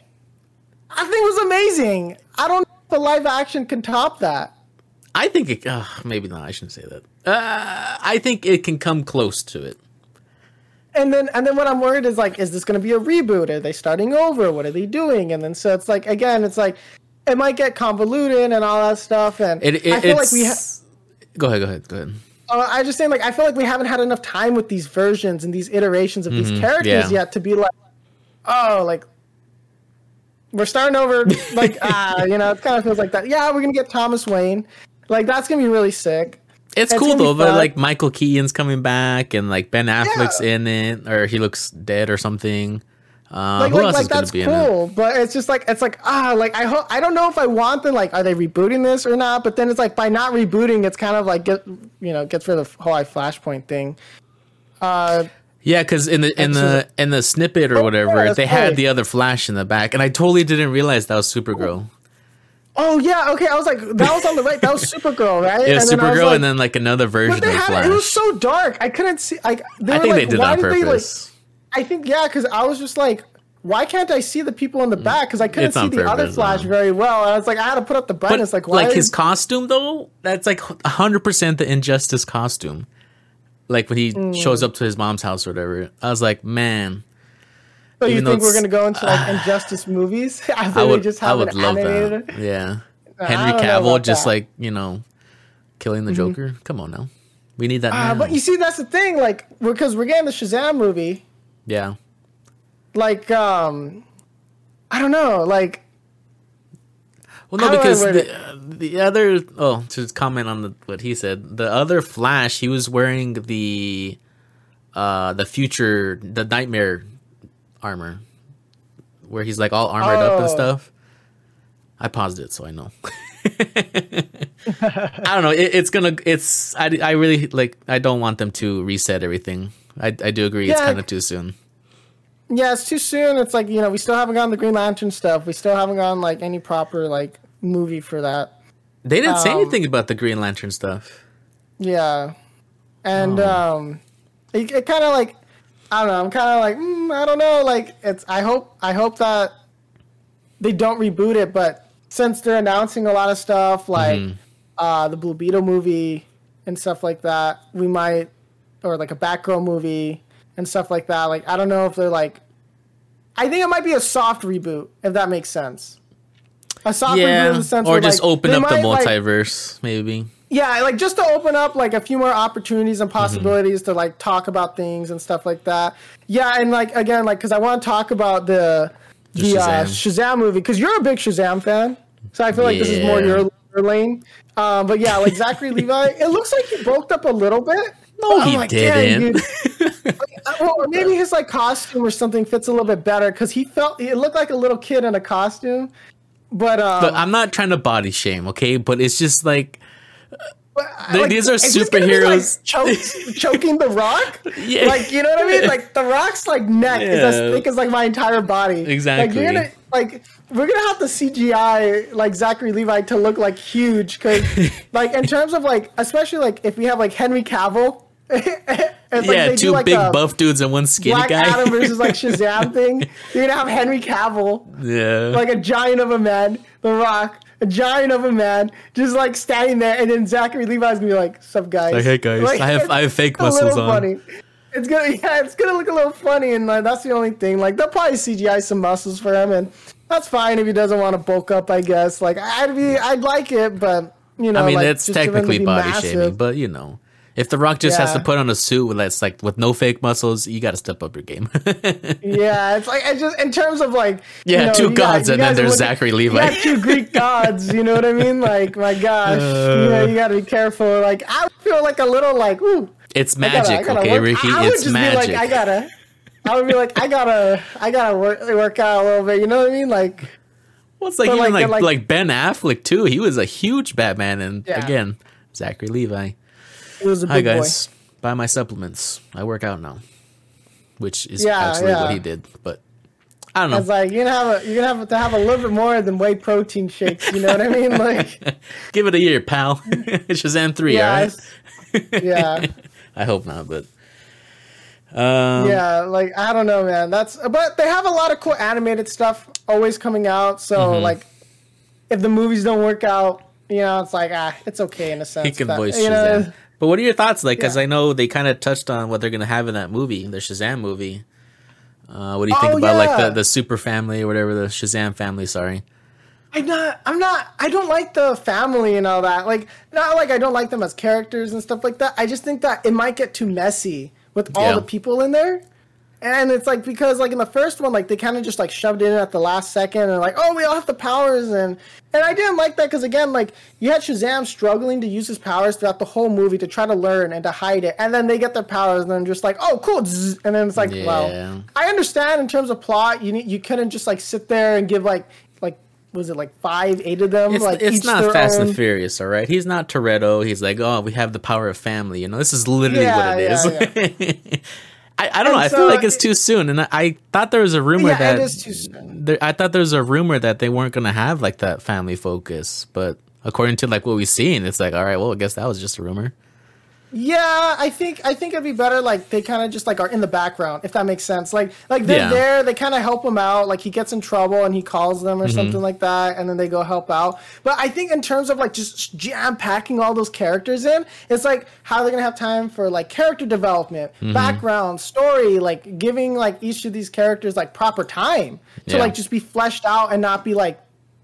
I think it was amazing. I don't know if the live action can top that. I think it. Uh, maybe not. I shouldn't say that. Uh, I think it can come close to it. And then and then what I'm worried is like, is this gonna be a reboot? Are they starting over? What are they doing? And then so it's like again, it's like it might get convoluted and all that stuff. And It, it I feel like we ha- go ahead. Go ahead. Go ahead. uh, I just saying like I feel like we haven't had enough time with these versions and these iterations of these characters Mm-hmm. yeah. yet to be like, oh, like we're starting over. like ah, [LAUGHS] you know, it kind of feels like that. Yeah, we're gonna get Thomas Wayne. Like that's gonna be really sick. It's, It's cool though, but like Michael Keaton's coming back and like Ben Affleck's in it, or he looks dead or something. Uh, like, who like, else like is gonna that's be in it? cool, but it's just like it's like ah, like I hope I don't know if I want them. Like, are they rebooting this or not? But then it's like by not rebooting, it's kind of like get you know gets rid of the whole eye Flashpoint thing. Uh, Yeah, because in the in the in the snippet or Oh, whatever, yeah, that's they had the other Flash in the back, and I totally didn't realize that was Supergirl. oh yeah, okay. I was like, that was on the right. That was Supergirl, right? It was And then I was Supergirl, like- and then like another version but they of had Flash. it. Was so dark. I couldn't see. Like, they I think like, they did that on did they, like, purpose. I think yeah, because I was just like, why can't I see the people in the back? Because I couldn't Mm. See the other Flash very well. And I was like, I had to put up the but brightness. like, why? like his costume though, that's like hundred percent the Injustice costume. Like when he Hmm. shows up to his mom's house or whatever, I was like, man, So you think we're gonna go into like [SIGHS] Injustice movies [LAUGHS] I we would, just I have would an love animated? that. Yeah, I Henry Cavill just that. like you know, killing the Joker. Come on now, we need that Uh, now. but you see, that's the thing. Like, because we're getting the Shazam movie. yeah, Like, um, I don't know. Like, Well, no, How do I because the, uh, the other oh, to comment on the, what he said, the other Flash, he was wearing the uh the future, the nightmare armor, where he's like all armored up and Oh. stuff. I paused it so I know. [LAUGHS] I don't know. It, it's gonna. It's. I. I really like. I don't want them to reset everything. I. I do agree. it's kind of too soon. Yeah, it's too soon. It's like you know, we still haven't gotten the Green Lantern stuff. We still haven't gotten like any proper like movie for that. They didn't say Um, anything about the Green Lantern stuff. Yeah, and Oh. um, it, it kind of like I don't know. I'm kind of like mm, I don't know. Like it's. I hope. I hope that they don't reboot it. But since they're announcing a lot of stuff like Mm-hmm. uh, the Blue Beetle movie and stuff like that, we might or like a Batgirl movie and stuff like that. Like I don't know if they're like. I think it might be a soft reboot if that makes sense. A soft reboot in the sense or where, just like, open up the might, like, multiverse, maybe. yeah, like just to open up like a few more opportunities and possibilities to like talk about things and stuff like that. Yeah, and like again, like because I want to talk about the the, The Uh, Shazam. Shazam movie because you're a big Shazam fan, so I feel like this is more your, your lane. Um, but yeah, like Zachary Levi, it looks like he bulked up a little bit. No, I'm he like, didn't. dude." [LAUGHS] Uh, well, maybe his like costume or something fits a little bit better because he felt it looked like a little kid in a costume. But um, But I'm not trying to body shame, okay? But it's just like Like, these are is this gonna be, superheroes. like, choke, [LAUGHS] choking the rock. Yeah. Like you know what I mean? Like the rock's like neck is as thick as like my entire body. Exactly. Like gonna like we're gonna have to CGI like Zachary Levi to look like huge because [LAUGHS] like in terms of like especially like if we have like Henry Cavill. [LAUGHS] it's like yeah, do, two like, big buff dudes and one skinny Black guy. Adam versus like [LAUGHS] Shazam thing. You're gonna have Henry Cavill yeah, like a giant of a man, The Rock, a giant of a man, just like standing there, and then Zachary Levi's gonna be like, "Sup, guys? Like, "Hey, guys, I have- I have fake it's muscles on." Funny. It's gonna, yeah, it's gonna look a little funny, and like, that's the only thing. Like, they'll probably CGI some muscles for him, and that's fine if he doesn't want to bulk up. I guess. Like, I'd be, I'd like it, but You know, I mean, like, that's just for them to technically body massive. shaming, but you know, if The Rock just has to put on a suit that's like with no fake muscles, you got to step up your game. [LAUGHS] Yeah, it's like I just in terms of like Yeah, you know, two you got- gods, and then there's looking- Zachary You Levi. two Greek [LAUGHS] gods, you know what I mean? Like my gosh, you know, uh. you got to be careful. Like I feel like a little like ooh, it's I gotta- magic, I gotta okay, work- Ricky? I, I would it's just magic. be like I gotta. I would be like I gotta, I gotta work work out a little bit. You know what I mean? Like well, it's like but even like- like, like- like Ben Affleck too. He was a huge Batman, and Yeah. again, Zachary Levi. It was a Hi big boy. guys, buy my supplements. I work out now, which is Yeah, actually what he did. But I don't know. It's like you're gonna have a, you're gonna have to have a little bit more than whey protein shakes. You know what I mean? Like [LAUGHS] Give it a year, pal. [LAUGHS] It's Shazam three. yeah, all right. yeah. [LAUGHS] I hope not, but um, yeah, like I don't know, man. That's but they have a lot of cool animated stuff always coming out. So Mm-hmm. like, if the movies don't work out, you know, it's like ah, it's okay in a sense. he can voice you Shazam. But what are your thoughts like? Because Yeah. I know they kind of touched on what they're gonna have in that movie, the Shazam movie. Uh, what do you think Oh, about like the the super family or whatever the Shazam family? Sorry. I'm not. I'm not. I don't like the family and all that. Like, not like I don't like them as characters and stuff like that. I just think that it might get too messy with all Yeah. the people in there. And it's like because like in the first one, like they kind of just like shoved it in at the last second and like, oh, we all have the powers and and I didn't like that because again, like you had Shazam struggling to use his powers throughout the whole movie to try to learn and to hide it, and then they get their powers and then just like, oh, cool, and then it's like, Yeah. well, I understand in terms of plot, you need you couldn't just like sit there and give like like was it like five, eight of them? It's, like it's not Fast own- and Furious, all right. He's not Toretto. He's like, oh, we have the power of family. You know, this is literally Yeah, what it yeah, is. [LAUGHS] I, I don't know. And I feel like it's it- too soon, and I, I thought there was a rumor Yeah, that it is too soon. there, I thought there was a rumor that they weren't gonna have like that family focus, but according to like what we've seen, it's like, all right, well, I guess that was just a rumor. Yeah, I think I think it'd be better like they kind of just like are in the background if that makes sense. Like like they're Yeah. there, they kind of help him out. Like he gets in trouble and he calls them or Mm-hmm. something like that, and then they go help out. But I think in terms of like just jam packing all those characters in, it's like how they're gonna have time for like character development, Mm-hmm. background, story, like giving like each of these characters like proper time to Yeah. like just be fleshed out and not be like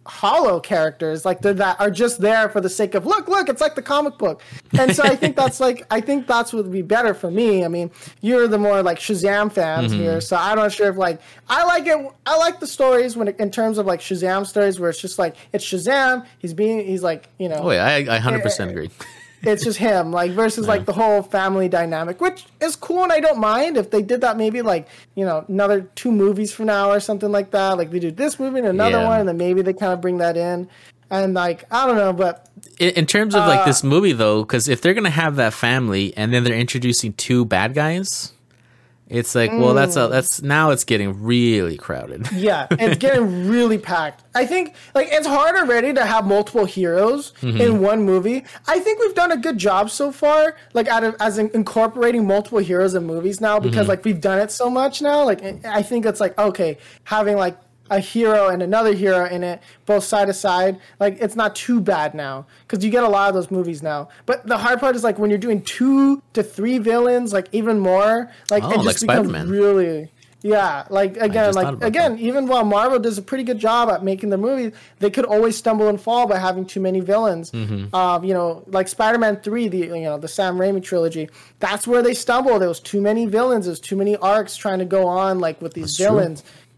hollow characters like they're that are just there for the sake of look look it's like the comic book and so i think that's like i think that's what would be better for me i mean you're the more like shazam fans Mm-hmm. here so i'm not sure if like i like it i like the stories when it, in terms of like shazam stories where it's just like it's shazam he's being he's like you know Oh yeah, I, I 100% agree. It's just him like versus like the whole family dynamic which is cool and i don't mind if they did that maybe like you know another two movies from now or something like that. Like they do this movie and another Yeah. one and then maybe they kind of bring that in. And like i don't know but In, in terms of like Uh, this movie though, because if they're gonna have that family and then they're introducing two bad guys, it's like, well, that's Mm. a that's now it's getting really crowded. [LAUGHS] yeah it's getting really packed i think like it's hard already to have multiple heroes Mm-hmm. in one movie i think we've done a good job so far like out of as in incorporating multiple heroes in movies now because Mm-hmm. like we've done it so much now like i think it's like okay having like a hero and another hero in it both side to side like it's not too bad now because you get a lot of those movies now but the hard part is like when you're doing two to three villains like even more like Oh, it just like becomes Spider-Man. really yeah like again like again that. even while Marvel does a pretty good job at making their movies, they could always stumble and fall by having too many villains. Mm-hmm. Um, you know, like Spider-Man Three, the you know the Sam Raimi trilogy. That's where they stumble. There was too many villains. There's too many arcs trying to go on like with these That's true.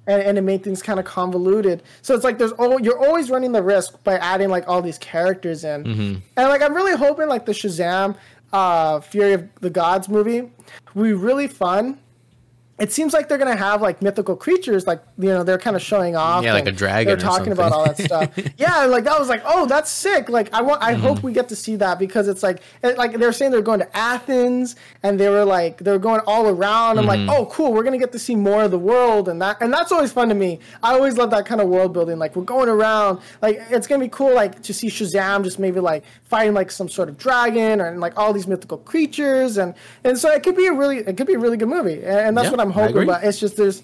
And, and it made things kind of convoluted. So it's like there's oh you're always running the risk by adding like all these characters in. Mm-hmm. And like I'm really hoping like the Shazam, uh, Fury of the Gods movie, will be really fun it seems like they're gonna have like mythical creatures, like you know they're kind of showing off. Yeah, like a dragon They're talking about all that stuff. [LAUGHS] yeah, like that was like, oh, that's sick. Like I want, I Mm-hmm. hope we get to see that because it's like, it, like they're saying they're going to Athens and they were like they were going all around. I'm Mm-hmm. like, oh, cool, we're gonna get to see more of the world and that, and that's always fun to me. I always love that kind of world building. Like we're going around, like it's gonna be cool, like to see Shazam just maybe like fighting like some sort of dragon or and, like all these mythical creatures and and so it could be a really it could be a really good movie and, and that's Yeah, what I'm I hoping. But it's just there's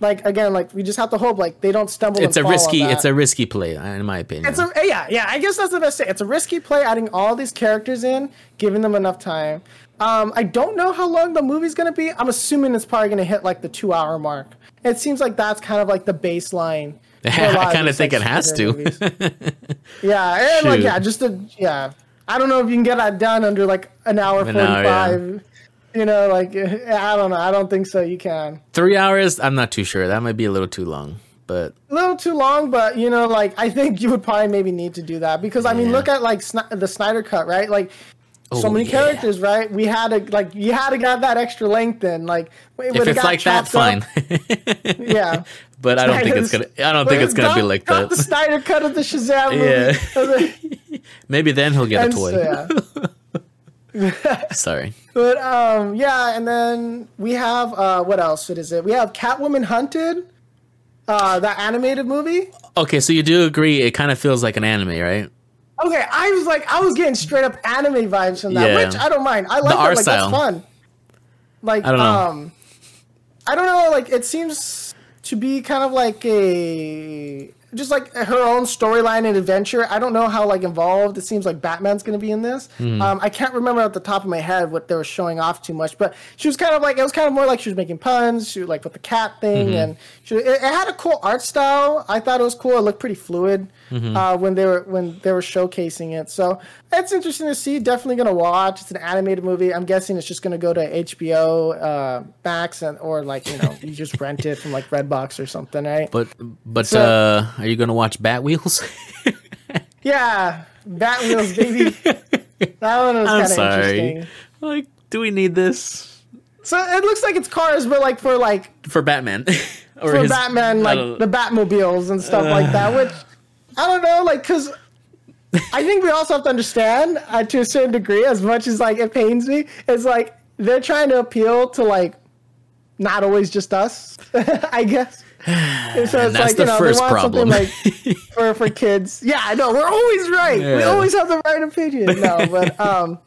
like again like we just have to hope like they don't stumble. It's a and fall on risky it's a risky play in my opinion. It's a yeah yeah. I guess that's the best say. It's a risky play, adding all these characters in, giving them enough time. Um, I don't know how long the movie's gonna be. I'm assuming it's probably gonna hit like the two hour mark. It seems like that's kind of like the baseline [LAUGHS] I kind of think it has to. [LAUGHS] yeah, and like yeah, just a yeah. I don't know if you can get that done under like an hour forty five. You know, like eh, I don't know. I don't think so. You can. Three hours? I'm not too sure. That might be a little too long. But a little too long, but you know, like I think you would probably maybe need to do that because I mean, Yeah. look at like Sni- the Snyder cut, right? Like so Oh, many yeah. characters, right? We had to like you had to get that extra length in, like it if it's like that, up. fine. [LAUGHS] Yeah, [LAUGHS] but I don't think it's gonna. [LAUGHS] I don't think it's gonna be like got The. Snyder cut of the Shazam movie. Yeah. Maybe then he'll get a toy. so, yeah. [LAUGHS] Sorry. But um, yeah, and then we have uh, what else? What is it? We have Catwoman Hunted, uh, that animated movie. Okay, so you do agree it kind of feels like an anime, right? Okay, I was like, I was getting straight up anime vibes from that, Yeah. which I don't mind. I like art that. Like style. that's fun. Like I don't know. um, I don't know. Like it seems to be kind of like a just like her own storyline and adventure. I don't know how like involved. It seems like Batman's going to be in this. Hmm. Um, I can't remember at the top of my head what they were showing off too much, but she was kind of like it was kind of more like she was making puns. She was like with the cat thing, Mm-hmm. and she, it, it had a cool art style. I thought it was cool. It looked pretty fluid Mm-hmm. uh, when they were when they were showcasing it. So it's interesting to see. Definitely going to watch. It's an animated movie. I'm guessing it's just going to go to HBO uh, Max and or like you know you just rent it from like Redbox or something, right? But but So- uh are you gonna watch Bat Wheels? [LAUGHS] Yeah, Bat Wheels, baby. [LAUGHS] that one was kind of interesting. like, do we need this So it looks like it's cars, but like for like for Batman? [LAUGHS] or for his- Batman, like the Batmobiles and stuff like that. Which I don't know, like because I think we also have to understand uh, to a certain degree, as much as like it pains me, is like they're trying to appeal to like not always just us, [LAUGHS] I guess. And so [SIGHS] it's that's like the you know first they want problem. something like for for [LAUGHS] kids. Yeah, I know we're always right. We always have the right opinion. No, but [LAUGHS] um.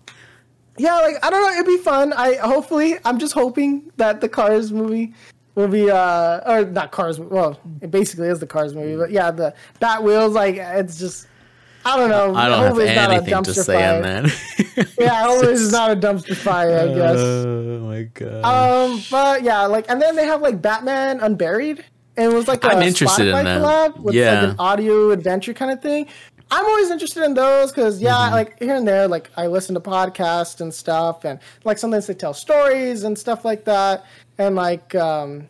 Yeah, like I don't know, it'd be fun. I hopefully I'm just hoping that the Cars movie will be uh or not Cars well, it basically is the Cars movie, but yeah, the Bat Wheels like it's just I don't know. I don't have it's not a anything to dumpster say on fire. that. [LAUGHS] Yeah, hopefully it's not a dumpster fire, I guess. Oh my god. Um, but yeah, like, and then they have like Batman Unburied, and it was like a I'm interested in that. collab with Yeah. like an audio adventure kind of thing. I'm always interested in those because yeah, Mm-hmm. like here and there, like I listen to podcasts and stuff, and like sometimes they tell stories and stuff like that, and like um.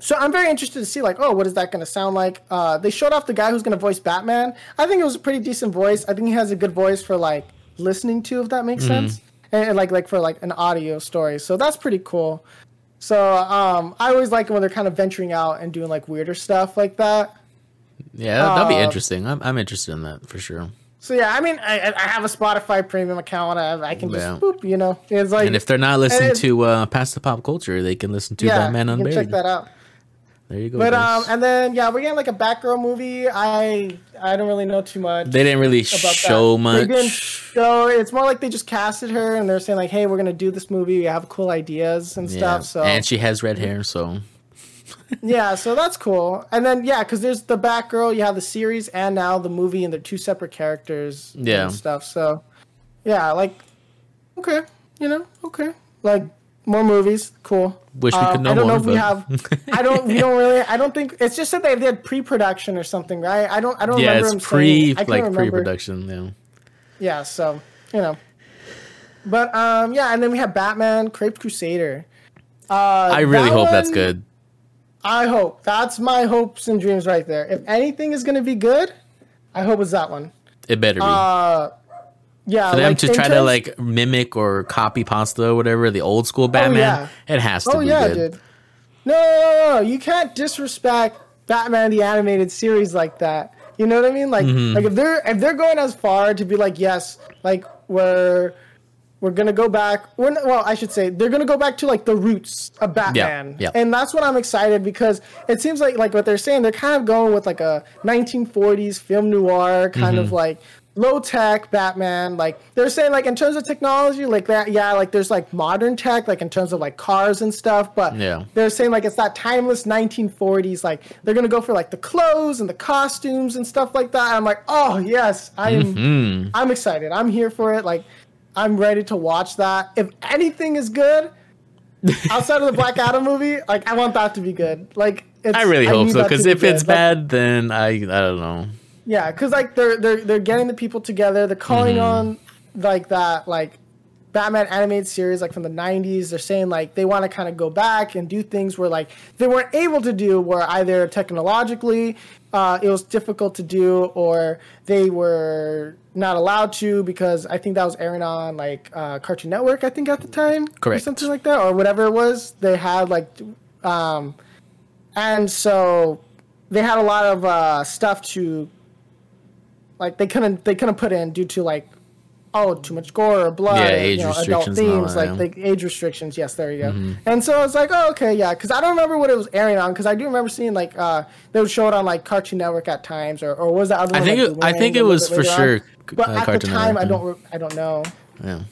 So I'm very interested to see like, oh, what is that going to sound like? Uh, they showed off the guy who's going to voice Batman. I think it was a pretty decent voice. I think he has a good voice for like listening to, if that makes sense, and, and, like like for like an audio story. So that's pretty cool. So um, I always like when they're kind of venturing out and doing like weirder stuff like that. yeah, that'd be uh, interesting. I'm I'm interested in that for sure. So yeah, I mean, I, I have a Spotify premium account. I, I can just Yeah. boop, you know. It's like And if they're not listening to uh, past the pop culture, they can listen to yeah, Batman you can Unburied. check that out. There you go. But um, and then yeah, we're getting like a Batgirl movie. I I don't really know too much. they didn't really about show that. much. They didn't show. It's more like they just casted her and they're saying like, "Hey, we're gonna do this movie. We have cool ideas and yeah. stuff." So and she has red hair, so yeah, so that's cool. And then yeah, because there's the Batgirl. You have the series and now the movie, and they're two separate characters. Yeah. and stuff. So yeah, like okay, you know, okay, like more movies, cool. Wish we Um, could know I don't know if we have. [LAUGHS] I don't. We don't really. I don't think it's just that they did pre-production or something, right? I don't. I don't yeah, remember. it's pre saying, I can't like remember. pre-production. Yeah. Yeah, so you know. But um, yeah, and then we have Batman, Caped Crusader. Uh, I really that hope that's good. I hope that's my hopes and dreams right there. If anything is gonna be good, I hope it's that one. It better be. Uh, yeah, For them like, to try to like mimic or copy pasta or whatever the old school Batman, yeah. it has to Oh be yeah, good. dude. No, no, no, no, you can't disrespect Batman the animated series like that. You know what I mean? Like, Mm-hmm. like if they're if they're going as far to be like, yes, like we're we're gonna go back. We're well, I should say they're gonna go back to like the roots of Batman, yeah. and that's what I'm excited because it seems like like what they're saying. They're kind of going with like a 1940s film noir kind Mm-hmm. of like low tech Batman. Like they're saying like in terms of technology, like that, yeah, like there's like modern tech, like in terms of like cars and stuff, but Yeah. they're saying like it's that timeless 1940s. Like they're gonna go for like the clothes and the costumes and stuff like that. I'm like, oh yes, I'm Mm. I'm excited. I'm here for it. Like I'm ready to watch that. If anything is good [LAUGHS] outside of the Black Adam movie, like I want that to be good. Like it's, I really hope so because be if it's good. Bad, then I I don't know. Yeah, because like they're they're they're getting the people together. They're calling Mm-hmm. on like that like Batman animated series like from the '90s. They're saying like they want to kind of go back and do things where like they weren't able to do, where either technologically uh, it was difficult to do, or they were not allowed to because I think that was airing on like uh, Cartoon Network. I think at the time, or something like that, or whatever it was. They had like, um, and so they had a lot of uh, stuff to like they couldn't they couldn't put in due to like oh too much gore or blood Yeah, age you know, adult themes like. Mm-hmm. the age restrictions yes there you go and so I was like oh okay yeah because I don't remember what it was airing on because I do remember seeing like uh they would show it on like Cartoon Network at times or, or was that other I think like, it- I think it was for sure. on? But uh, at the time I don't re- I don't know Yeah.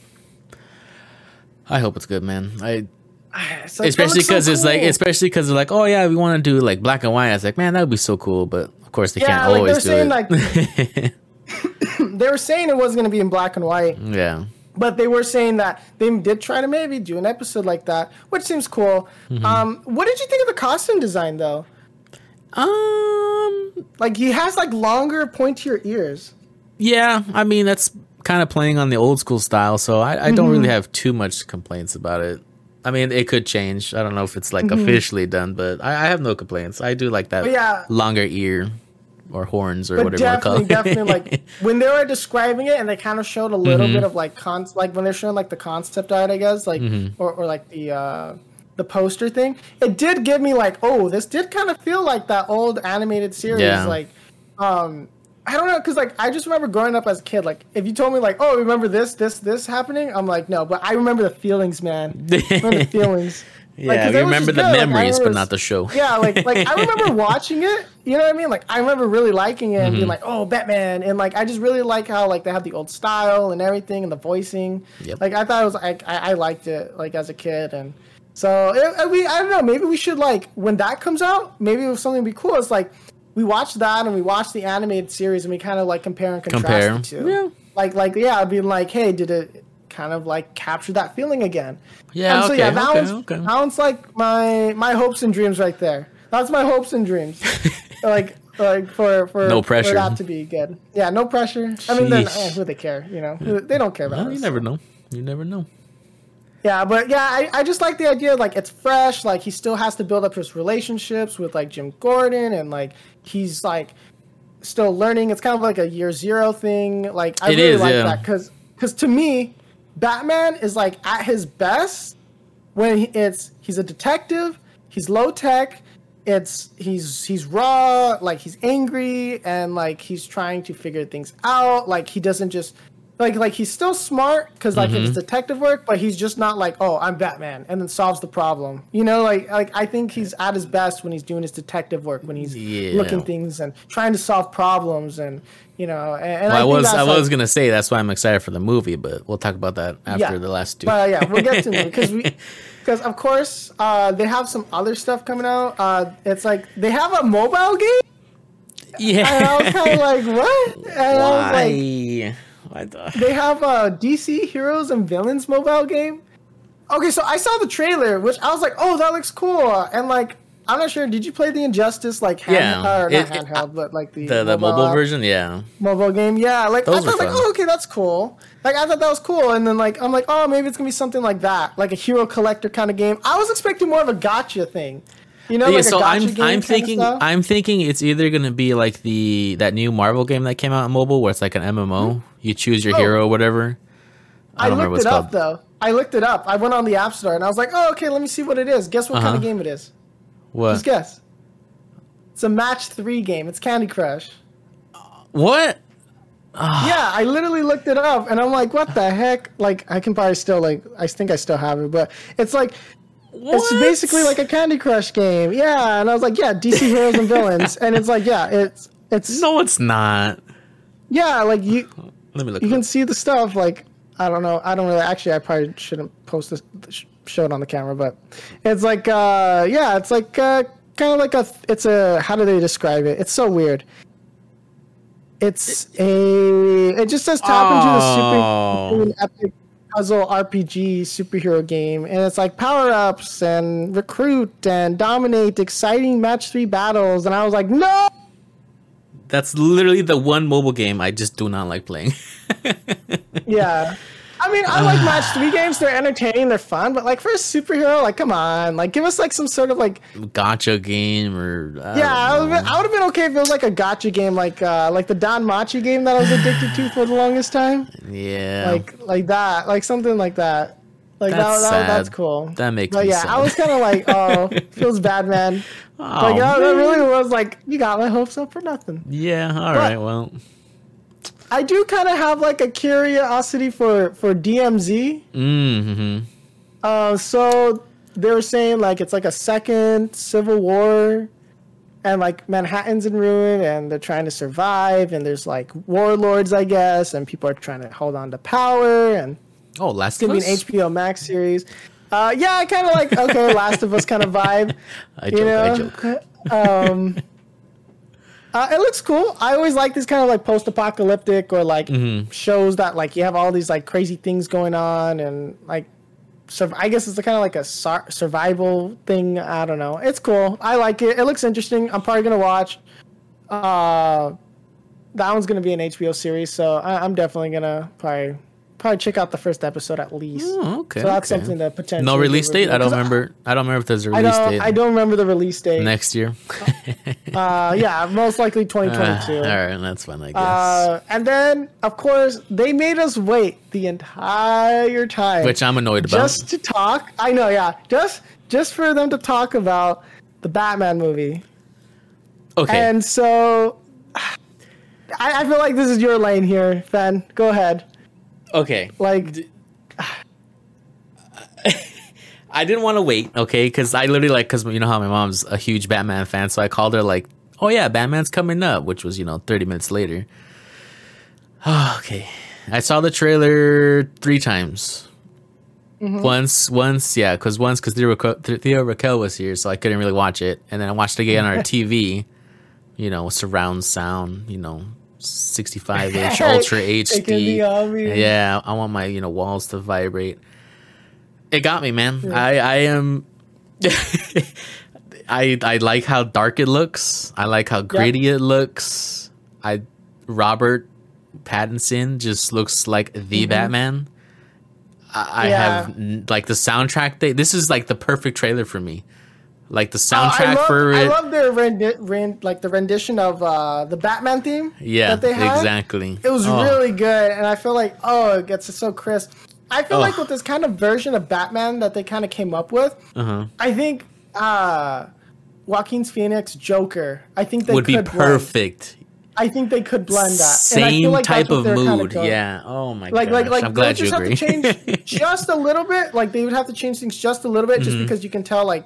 I hope it's good, man. I [SIGHS] So especially looks so because it's like especially because they're like, oh yeah, we want to do like black and white. I was like, man, that would be so cool, but of course they Yeah, can't like, always do it. saying, [LAUGHS] [COUGHS] they were saying it was going to be in black and white yeah, But they were saying that they did try to maybe do an episode like that, which seems cool. Mm-hmm. Um, what did you think of the costume design though? um, Like he has like longer, pointier ears. Yeah. I mean, that's kind of playing on the old school style, so I, I Mm-hmm. don't really have too much complaints about it. I mean, it could change. I don't know if it's like officially done, but I, I have no complaints. I do like that Mm-hmm. But yeah. longer ear or horns or But whatever you want to call definitely, it. definitely, like [LAUGHS] when they were describing it, and they kind of showed a little Mm-hmm. bit of like con, like when they're showing like the concept art, I guess, like Mm-hmm. or, or like the uh, the poster thing. It did give me like, oh, this did kind of feel like that old animated series, Yeah. like. um I don't know, cause like I just remember growing up as a kid. Like, if you told me like, "Oh, remember this, this, this happening," I'm like, "No," but I remember the feelings, man. I [LAUGHS] remember the feelings. [LAUGHS] Like, yeah, it was remember the good. Like, I memories, but not the show. [LAUGHS] yeah, like like I remember watching it. You know what I mean? Like I remember really liking it and Mm-hmm. being like, "Oh, Batman!" And like I just really like how like they have the old style and everything and the voicing. Yep. Like I thought it was like I, I liked it like as a kid and so it, I- we I don't know maybe we should like when that comes out maybe it was something would be cool. It's like we watch that and we watch the animated series and we kind of like compare and contrast Compare. the two. Yeah. Like like yeah, I'd be like, hey, did it kind of like capture that feeling again? Yeah, And so okay, yeah, that okay, one's okay. that one's like my my hopes and dreams right there. That's my hopes and dreams. [LAUGHS] like like for for No for pressure. that to be good. Yeah, no pressure. I mean, then Sheesh. eh, who they care? You know, Who- they don't care about Well, us. you never know. You never know. Yeah, but yeah, I, I just like the idea like it's fresh. Like he still has to build up his relationships with like Jim Gordon, and like he's like still learning. It's kind of like a year zero thing. Like I It really is, like yeah. that because because to me, Batman is like at his best when he, it's he's a detective. He's low tech. It's he's he's raw. Like he's angry and like he's trying to figure things out. Like he doesn't just like like he's still smart because like Mm-hmm. it's detective work, but he's just not like oh I'm Batman and then solves the problem. You know, like like I think he's at his best when he's doing his detective work when he's Yeah. looking things and trying to solve problems and you know. And, and Well, I, think was I like, was gonna say that's why I'm excited for the movie, but we'll talk about that after Yeah. the last two. But yeah, we'll get to it because we, [LAUGHS] because of course uh, they have some other stuff coming out. Uh, it's like they have a mobile game, and I was kind of like, what? And I was like, Why the- they have uh, a DC Heroes and Villains mobile game. Okay, so I saw the trailer, which I was like, oh, that looks cool, and like. I'm not sure. Did you play the Injustice like hand, Yeah, or not it- it- handheld, but like the the the mobile version? Yeah. mobile game. Yeah, like Those I thought, like, oh, okay, that's cool. Like I thought that was cool, and then like I'm like, oh, maybe it's gonna be something like that, like a hero collector kind of game. I was expecting more of a gacha thing, you know? yeah, like so I'm I'm thinking. I'm thinking it's either gonna be like the that new Marvel game that came out on mobile where it's like an MMO. You choose your Oh. hero or whatever. I I looked it up called. though. I looked it up. I went on the App Store and I was like, oh, okay, let me see what it is. Guess what kind Uh-huh. of game it is? What? Just guess. It's a match three game. It's Candy Crush. What? yeah, I literally looked it up and I'm like, what the heck? Like, I can probably still like, I think I still have it, but it's like It's basically like a Candy Crush game. Yeah, and I was like, yeah, DC Heroes and Villains, [LAUGHS] and it's like, yeah, it's it's No, it's not. yeah, like you Let me look. you can up. see the stuff. Like I don't know, I don't really actually. I probably shouldn't post this sh- show it on the camera, but it's like uh yeah, it's like uh kind of like a it's a how do they describe it? It's so weird. It's a it just says tap into the Oh. super epic puzzle RPG superhero game, and it's like power ups and recruit and dominate, exciting match three battles, and I was like, no. That's literally the one mobile game I just do not like playing. [LAUGHS] yeah. I mean, I like [SIGHS] match three games. They're entertaining, they're fun, but like for a superhero, like come on, like give us like some sort of like gacha game or I yeah. I would, have been okay if it was like a gacha game, like uh like the Don Machi game that I was addicted to for the longest time. Yeah, like like that, like something like that. Like That's that, that, that's cool. That makes But yeah, sad. I was kind of like, oh, [LAUGHS] feels bad, man. Oh, like that, that really was like, you got my hopes up for nothing. Yeah, all right. Well, I do kind of have like a curiosity for for DMZ. mm-hmm. Uh, so they were saying like it's like a second civil war, and like Manhattan's in ruin, and they're trying to survive, and there's like warlords, I guess, and people are trying to hold on to power, and oh, last it's gonna be an? HBO Max series. Uh, yeah, I kind of like okay, Last of Us kind of vibe. [LAUGHS] I you joke. I know? joke. [LAUGHS] um, uh, it looks cool. I always like this kind of like post-apocalyptic or like Mm-hmm. shows that like you have all these like crazy things going on and like. So I guess it's kind of like a sur- survival thing. I don't know. It's cool. I like it. It looks interesting. I'm probably gonna watch. Uh, that one's gonna be an HBO series, so I- I'm definitely gonna probably probably check out the first episode at least. Oh, okay. So that's okay. something to potentially. No release date. I don't remember. I don't remember if there's a release don't. date I don't remember the release date. next year. [LAUGHS] Uh, yeah, most likely [LAUGHS] Uh, 2022. all right, that's fine. I guess. Uh, and then, of course, they made us wait the entire time, Which I'm annoyed about. just to talk. I know, yeah, just just for them to talk about the Batman movie. okay. And so, [SIGHS] I, I feel like this is your lane here, Ben. Go ahead. Okay. Like, I didn't want to wait, okay, because I literally like because you know how my mom's a huge Batman fan, so I called her like, "Oh yeah, Batman's coming up," which was you know thirty minutes later. [SIGHS] okay, I saw the trailer three times. Mm-hmm. Once, once, yeah, because once because Theo, Raquel- Theo Raquel was here, so I couldn't really watch it, and then I watched it again on our [LAUGHS] TV, you know, surround sound, you know, sixty-five inch [LAUGHS] ultra HD. Yeah, I want my you know walls to vibrate. It got me, man. I I am. [LAUGHS] I I like how dark it looks. I like how gritty it looks. I Robert Pattinson just looks like the Batman. I, I Mm-hmm. Yeah. have like the soundtrack. They, this is like the perfect trailer for me. Like the Oh, I soundtrack love, for I love their rendi- ren- like the rendition of uh, the Batman theme. yeah, that they had. exactly. It was Oh, really good, and I feel like oh, it gets so crisp. I feel Oh. like with this kind of version of Batman that they kind of came up with, uh-huh. I think uh, Joaquin's Phoenix Joker. I think they Would be could blend. perfect. I think they could blend that. I Same feel like type of they're kinda mood. Yeah. Oh my Like, gosh. like, like, I'm glad you just agree. have to change [LAUGHS] just a little bit. Like, they would have to change things just a little bit, just Mm-hmm. because you can tell, like,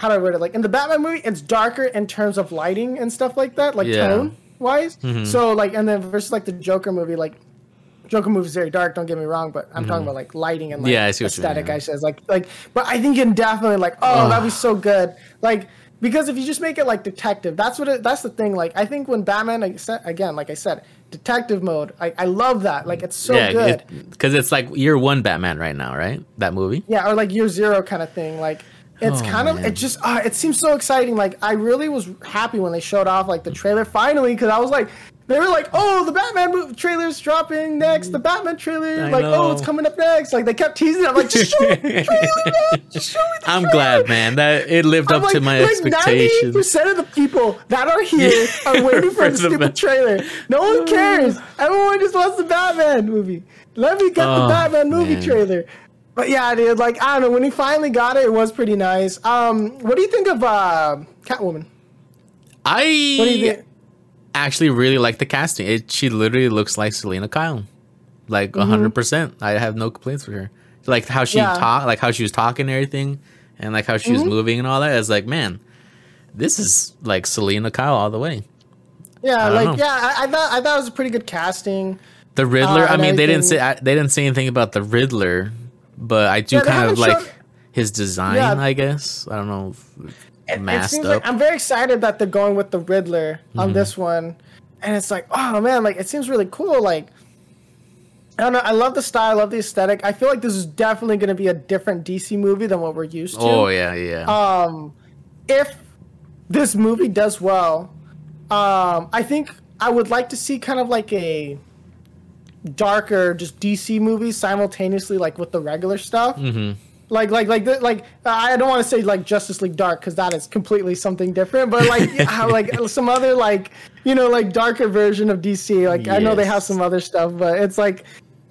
how do I word it? Like in the Batman movie, it's darker in terms of lighting and stuff like that, like Yeah. tone wise. Mm-hmm. So, like, and then versus like the Joker movie, like Joker movie is very dark. Don't get me wrong, but I'm talking about like lighting and like Mm-hmm. Yeah, I see what you mean, aesthetic. yeah. I says like like, but I think you can definitely like, oh, that'd be so good. Like because if you just make it like detective, that's what it. That's the thing. Like I think when Batman, like, again, like I said, detective mode. I, I love that. Like it's so yeah, good. because it's like year one Batman right now, right? That movie. Yeah, or like year zero kind of thing. Like it's Oh, kind of man. it just uh, it seems so exciting. Like I really was happy when they showed off like the trailer finally because I was like they were like oh the Batman movie trailer's dropping next the Batman trailer I like oh it's coming up next like they kept teasing it. I'm like just show me the trailer man just show me the [LAUGHS] I'm trailer. glad, man, that it lived I'm up to like, my like expectations. percent of the people that are here are [LAUGHS] waiting for For the the stupid trailer. No one [LAUGHS] cares. Everyone just wants the Batman movie. Let me get the Oh, Batman movie man. trailer. But yeah, dude, like I don't know. When he finally got it, it was pretty nice. Um, what do you think of uh, Catwoman? I What do you think? actually really like the casting. It she literally looks like Selina Kyle, like a hundred percent. I have no complaints with her. Like how she Mm-hmm. Yeah. talk, like how she was talking and everything, and like how she Mm-hmm. was moving and all that. It's like, man, this is like Selina Kyle all the way. Yeah, like know. yeah, I, I thought I thought it was a pretty good casting. The Riddler. Uh, I mean, they didn't say I, they didn't say anything about the Riddler, but I do Yeah, kind of like shown- his design. Yeah. I guess I don't know. It, it seems up. like I'm very excited that they're going with the Riddler Mm-hmm. on this one, and it's like, oh man, like it seems really cool. Like, I don't know. I love the style. I love the aesthetic. I feel like this is definitely going to be a different DC movie than what we're used to. Oh yeah, yeah. Um, if this movie does well, um, I think I would like to see kind of like a darker, just DC movies simultaneously, like with the regular stuff. Mm-hmm. Like, like, like, the, like. I don't want to say like Justice League Dark because that is completely something different. But like, [LAUGHS] how, like some other like you know like darker version of DC. Like I know they have some other stuff, but it's like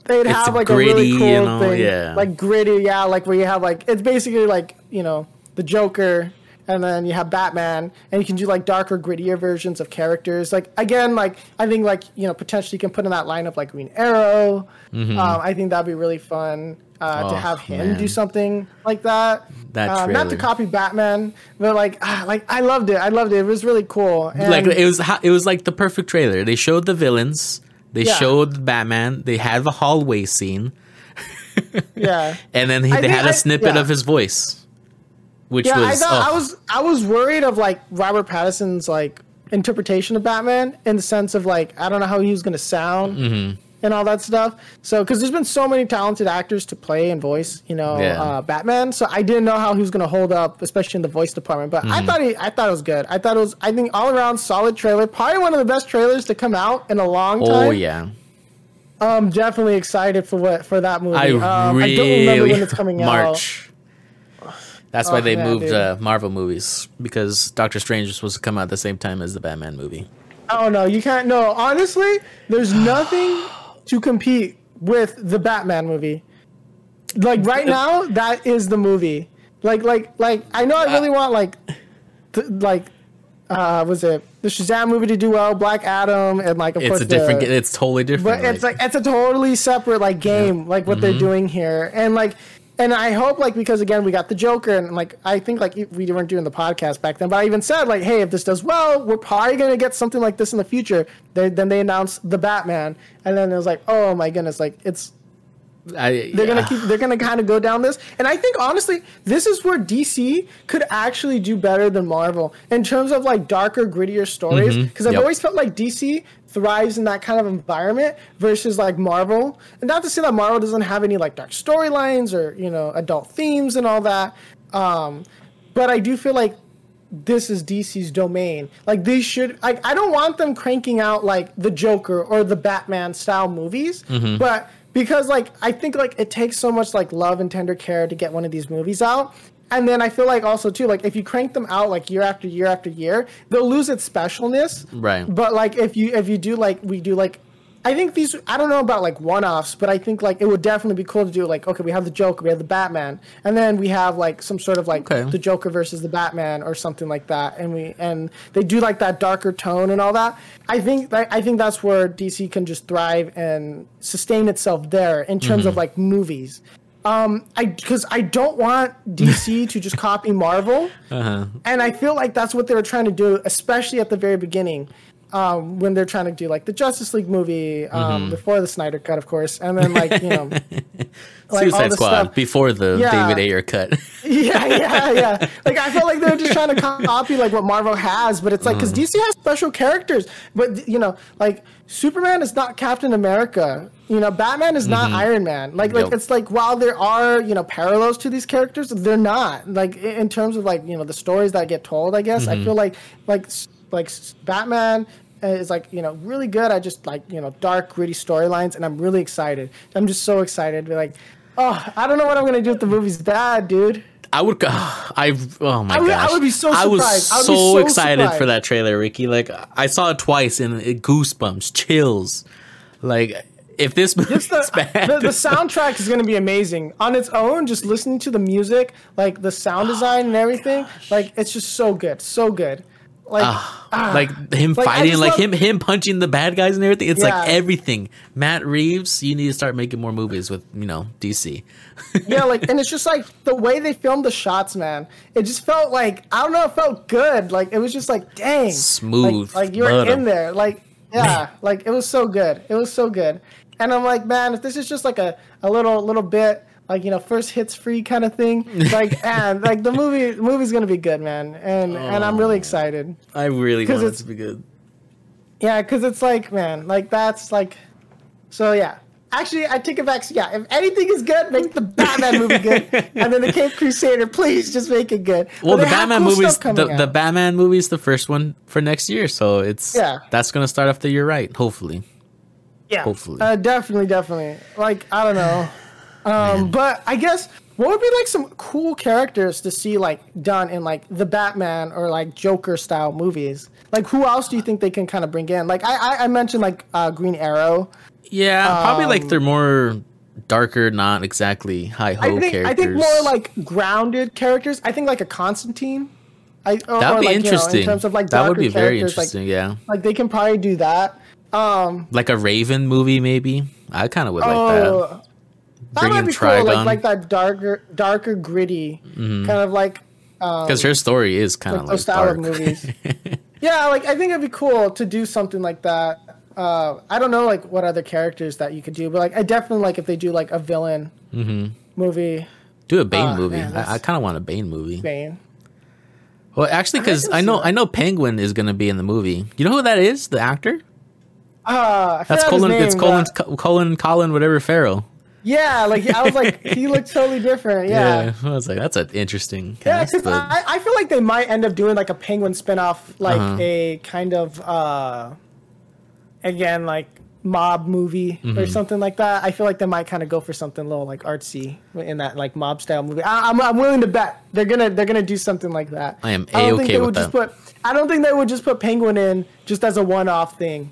they'd It's have like gritty, a really cool you know, thing, yeah. like gritty, yeah, like where you have like it's basically like you know the Joker, and then you have Batman, and you can do like darker, grittier versions of characters. Like again, like I think like you know potentially you can put in that lineup like Green Arrow. Um, I think that'd be really fun uh, to Mm-hmm. Oh, have him man. do something like that. That Uh, not to copy Batman, but like ah, like I loved it. I loved it. It was really cool. And, like it was it was like the perfect trailer. They showed the villains, they Yeah. showed Batman, they had the hallway scene, yeah. [LAUGHS] and then he, they had a I- snippet yeah. of his voice, which Yeah, I was thought I oh, was I was worried of like Robert Pattinson's like interpretation of Batman in the sense of like I don't know how he was going to sound Mm-hmm. and all that stuff. So because there's been so many talented actors to play and voice, you know, Yeah. uh, Batman. So I didn't know how he was going to hold up, especially in the voice department. But Mm-hmm. I thought he I thought it was good. I thought it was I think all around solid trailer. Probably one of the best trailers to come out in a long time. oh yeah. I'm definitely excited for what for that movie. I um, really I don't remember when it's coming [LAUGHS] out. That's why Oh, they yeah, moved uh, Marvel movies because Doctor Strange was supposed to come out at the same time as the Batman movie. Oh no, you can't. No, honestly, there's [SIGHS] nothing to compete with the Batman movie. Like right now, that is the movie. Like, like, like. I know I really want like, th- like, uh, was it the Shazam movie to do well? Black Adam and like, of It's course, a different. The, it's totally different. but it's like it's a totally separate like game, like what Mm-hmm. they're doing here, and like, and I hope like because again we got the Joker, and like I think like we weren't doing the podcast back then, but I even said like, hey, if this does well, we're probably gonna get something like this in the future. They, then they announced the Batman, and then it was like, oh my goodness, like it's I, they're gonna keep they're gonna kind of go down this. And i think honestly this is where dc could actually do better than marvel in terms of like darker grittier stories. Mm-hmm. Because i've Yep. always felt like dc thrives in that kind of environment versus like marvel and not to say that marvel doesn't have any like dark storylines or you know adult themes and all that um but i do feel like this is DC's domain. Like they should like I don't want them cranking out like the Joker or the Batman style movies, but because like I think like it takes so much like love and tender care to get one of these movies out. And then I feel like also too like if you crank them out like year after year after year, they'll lose its specialness. Right. But like if you if you do like we do like I think these I don't know about like one offs, but I think like it would definitely be cool to do like okay, we have the Joker, we have the Batman, and then we have like some sort of like Okay. the Joker versus the Batman or something like that, and we and they do like that darker tone and all that. I think that, I think that's where DC can just thrive and sustain itself there in terms Mm-hmm. of like movies. Um, I because I don't want DC [LAUGHS] to just copy Marvel, Uh-huh. and I feel like that's what they were trying to do, especially at the very beginning. Um, when they're trying to do like the Justice League movie um, Mm-hmm. before the Snyder cut, of course, and then like you know, [LAUGHS] like all Suicide Squad stuff. before the Yeah. David Ayer cut. [LAUGHS] yeah, yeah, yeah. Like I felt like they were just trying to [LAUGHS] copy like what Marvel has, but it's like because DC has special characters, but you know, like Superman is not Captain America. You know, Batman is not Iron Man. Like, like Yep. it's like while there are you know parallels to these characters, they're not. Like in terms of like you know the stories that get told. I guess I feel like like like Batman is like you know really good I just like you know dark gritty storylines, and I'm really excited. I'm just so excited. Be like. Oh, I don't know what I'm gonna do if the movie's bad, dude. I would. Uh, I. Oh my I would- I would be so I was surprised. I would so, be so excited for that trailer, Ricky. Like I saw it twice and it goosebumps, chills. Like if this movie's the, bad, the, the soundtrack is going to be amazing on its own. Just listening to the music, like the sound [GASPS] oh design and everything, like it's just so good, so good. Like, ah, like him Like, fighting, like love- him him punching the bad guys and everything. It's Yeah. like everything. Matt Reeves, you need to start making more movies with you know DC. [LAUGHS] yeah, like, and it's just like the way they filmed the shots, man. It just felt like I don't know, it felt good. Like it was just like, dang, Smooth, Like, like you were in there, like yeah, like it was so good. It was so good. And I'm like, man, if this is just like a, a little little bit like you know first hits free kind of thing, [LAUGHS] like and like the movie the movie's gonna be good, man. And and I'm really excited. I really want it it's- to be good. Yeah, because it's like, man, like that's like, so yeah. Actually, I take it back. So yeah, if anything is good, make the Batman movie good, [LAUGHS] and then the Caped Crusader, please just make it good. Well, the Batman cool movies, the, the. Batman movie is the first one for next year, so it's Yeah. that's gonna start off the year right. Hopefully, yeah, hopefully. uh, definitely, definitely. Like I don't know, um, but I guess what would be like some cool characters to see like done in like the Batman or like Joker style movies? Like who else do you think they can kind of bring in? Like I I, I mentioned like uh, Green Arrow. yeah, probably like um, they're more darker, not exactly high ho I think characters. I think more like grounded characters. I think like a Constantine. I, or, that would be like, you know, interesting. in terms of like that would be very characters, like- interesting. yeah, Like they can probably do that. Um, like a Raven movie, maybe. I kind of would like oh, that. That might be cool. Like like that darker, darker, gritty kind of like because her story is kind of like like, those style dark. of movies. [LAUGHS] yeah, like I think it'd be cool to do something like that. Uh, I don't know like what other characters that you could do, but like I definitely like if they do like a villain movie. Do a Bane Ah, movie. man, I, I kind of want a Bane movie. Bane. Well, actually, because can I, know. I know Penguin is going to be in the movie. You know who that is? The actor? Uh, I That's Colin. it's Colin. Colin. Colin. Whatever. Farrell. Yeah, like I was like, he looked [LAUGHS] totally different. Yeah, I was like, that's an interesting yeah. cast. Because but I, I feel like they might end up doing like a Penguin spinoff, like Uh-huh. a kind of uh, again like mob movie or Mm-hmm. something like that. I feel like they might kind of go for something a little like artsy in that like mob style movie. I, I'm, I'm willing to bet they're gonna they're gonna do something like that. I am I don't A-okay think they with would just put. I don't think they would just put Penguin in just as a one-off thing.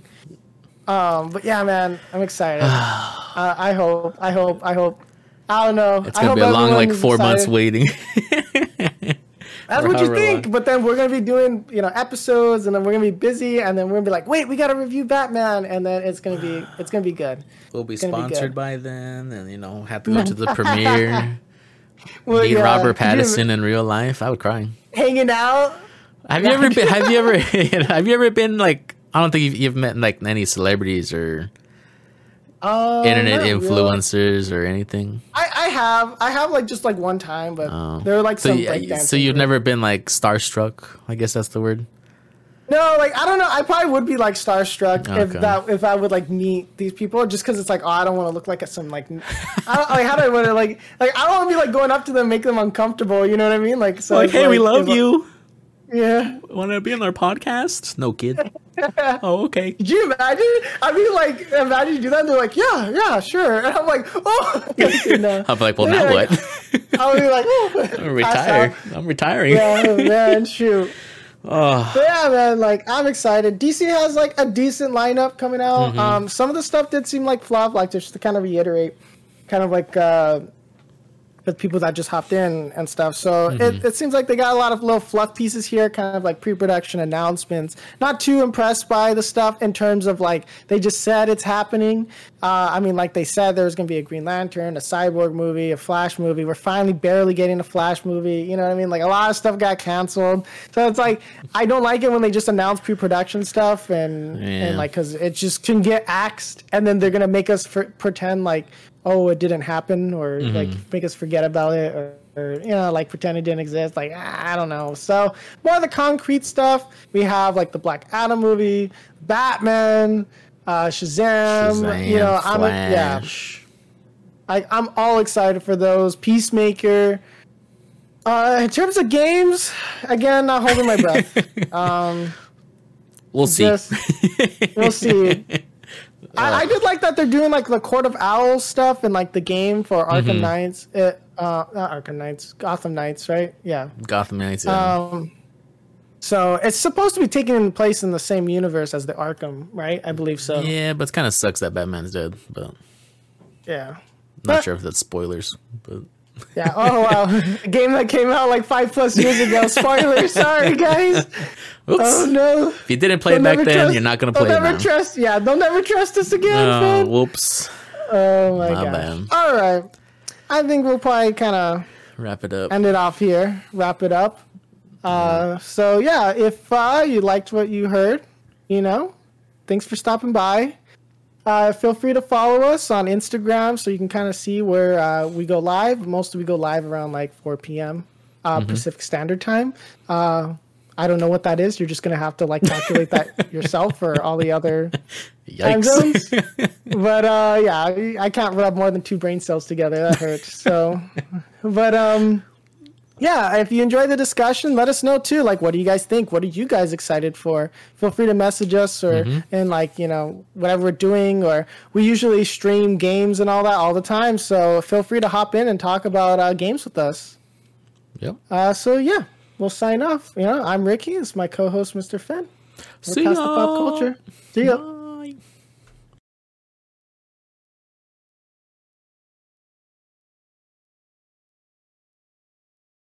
Um, but yeah, man, I'm excited. [SIGHS] uh, I hope. I hope. I hope. I don't know. it's I gonna be a long like four months waiting. [LAUGHS] That's what you think. long. But then we're gonna be doing, you know, episodes, and then we're gonna be busy, and then we're gonna be like, wait, we gotta review Batman, and then it's gonna be, [SIGHS] it's gonna be good. we'll be gonna be sponsored by then, and you know have to go to the [LAUGHS] premiere. [LAUGHS] Well, Meet yeah, Robert Pattinson in real life. I would cry. hanging out. Have you ever been? Have you ever? have you ever been like? I don't think you've, you've met like any celebrities or Uh, internet not really. influencers or anything. I, I have, I have like just like one time, but Oh. there were like so, some. you- breakdancing so you've groups. never been like starstruck? I guess that's the word. No, like I don't know. I probably would be like starstruck if that if I would like meet these people, just because it's like, oh, I don't want to look like a, some like, I don't, like how do I want to like like I don't want to be like going up to them, make them uncomfortable. You know what I mean? Like, so like hey, we love you. Yeah. Want to be on our podcast? No, kid. [LAUGHS] [LAUGHS] oh, okay. Could you imagine? I mean, like, imagine you do that, and they're like, yeah, yeah, sure. And I'm like, oh, [LAUGHS] no. I'll be like, well, now like, what? I'll be like, oh, [LAUGHS] I'm pass retire. out. I'm retiring. Yeah, man, shoot. Oh, But yeah, man, like, I'm excited. DC has, like, a decent lineup coming out. Mm-hmm. Um, Some of the stuff did seem like flop, like, just to kind of reiterate, kind of like, uh, the people that just hopped in and stuff. So Mm-hmm. it, it seems like they got a lot of little fluff pieces here, kind of like pre-production announcements. Not too impressed by the stuff in terms of like they just said it's happening. Uh, I mean, like they said there was going to be a Green Lantern, a Cyborg movie, a Flash movie. We're finally barely getting a Flash movie. You know what I mean? Like a lot of stuff got canceled. So it's like I don't like it when they just announce pre-production stuff and Yeah. and like because it just can get axed, and then they're gonna make us pretend like oh it didn't happen or like make us forget about it or, or you know like pretend it didn't exist like i don't know. So more of the concrete stuff we have like the black adam movie batman uh shazam, Shazam, you know i'm yeah. Flash. I, i'm all excited for those. Peacemaker. Uh in terms of games again not holding my breath. [LAUGHS] Um We'll see. just we'll see [LAUGHS] I, I did like that they're doing like the Court of Owls stuff and like the game for Arkham Mm-hmm. Knights. It, uh, not Arkham Knights, Gotham Knights, right? Yeah. Gotham Knights. Yeah. Um, so it's supposed to be taking place in the same universe as the Arkham, right? I believe so. Yeah. but it kind of sucks that Batman's dead. But Yeah. not But- sure if that's spoilers. But Yeah. Oh wow, a [LAUGHS] game that came out like five plus years ago. Spoiler. [LAUGHS] Sorry, guys. oops. Oh no. if you didn't play it They'll back then, trust- you're not gonna play it never now. trust. Yeah, they'll never trust us again. Oh, man. whoops. Oh my, My bad. All right. I think we'll probably kind of Wrap it up. end it off here, wrap it up. Uh, so yeah, if uh, you liked what you heard, you know, thanks for stopping by. Uh, feel free to follow us on Instagram so you can kind of see where uh, we go live. Mostly we go live around like 4 p.m. Uh, Pacific Standard Time. Uh, I don't know what that is. You're just gonna have to like calculate that [LAUGHS] yourself for all the other time zones. but uh, yeah, I, I can't rub more than two brain cells together. That hurts. So, [LAUGHS] but um, yeah, if you enjoy the discussion, let us know too. Like, what do you guys think? What are you guys excited for? Feel free to message us or and like you know whatever we're doing. Or we usually stream games and all that all the time. So feel free to hop in and talk about uh, games with us. Yep. Uh, so yeah, we'll sign off. You know, I'm Ricky. It's my co-host, Mr. Finn. We're See past the pop culture. See ya.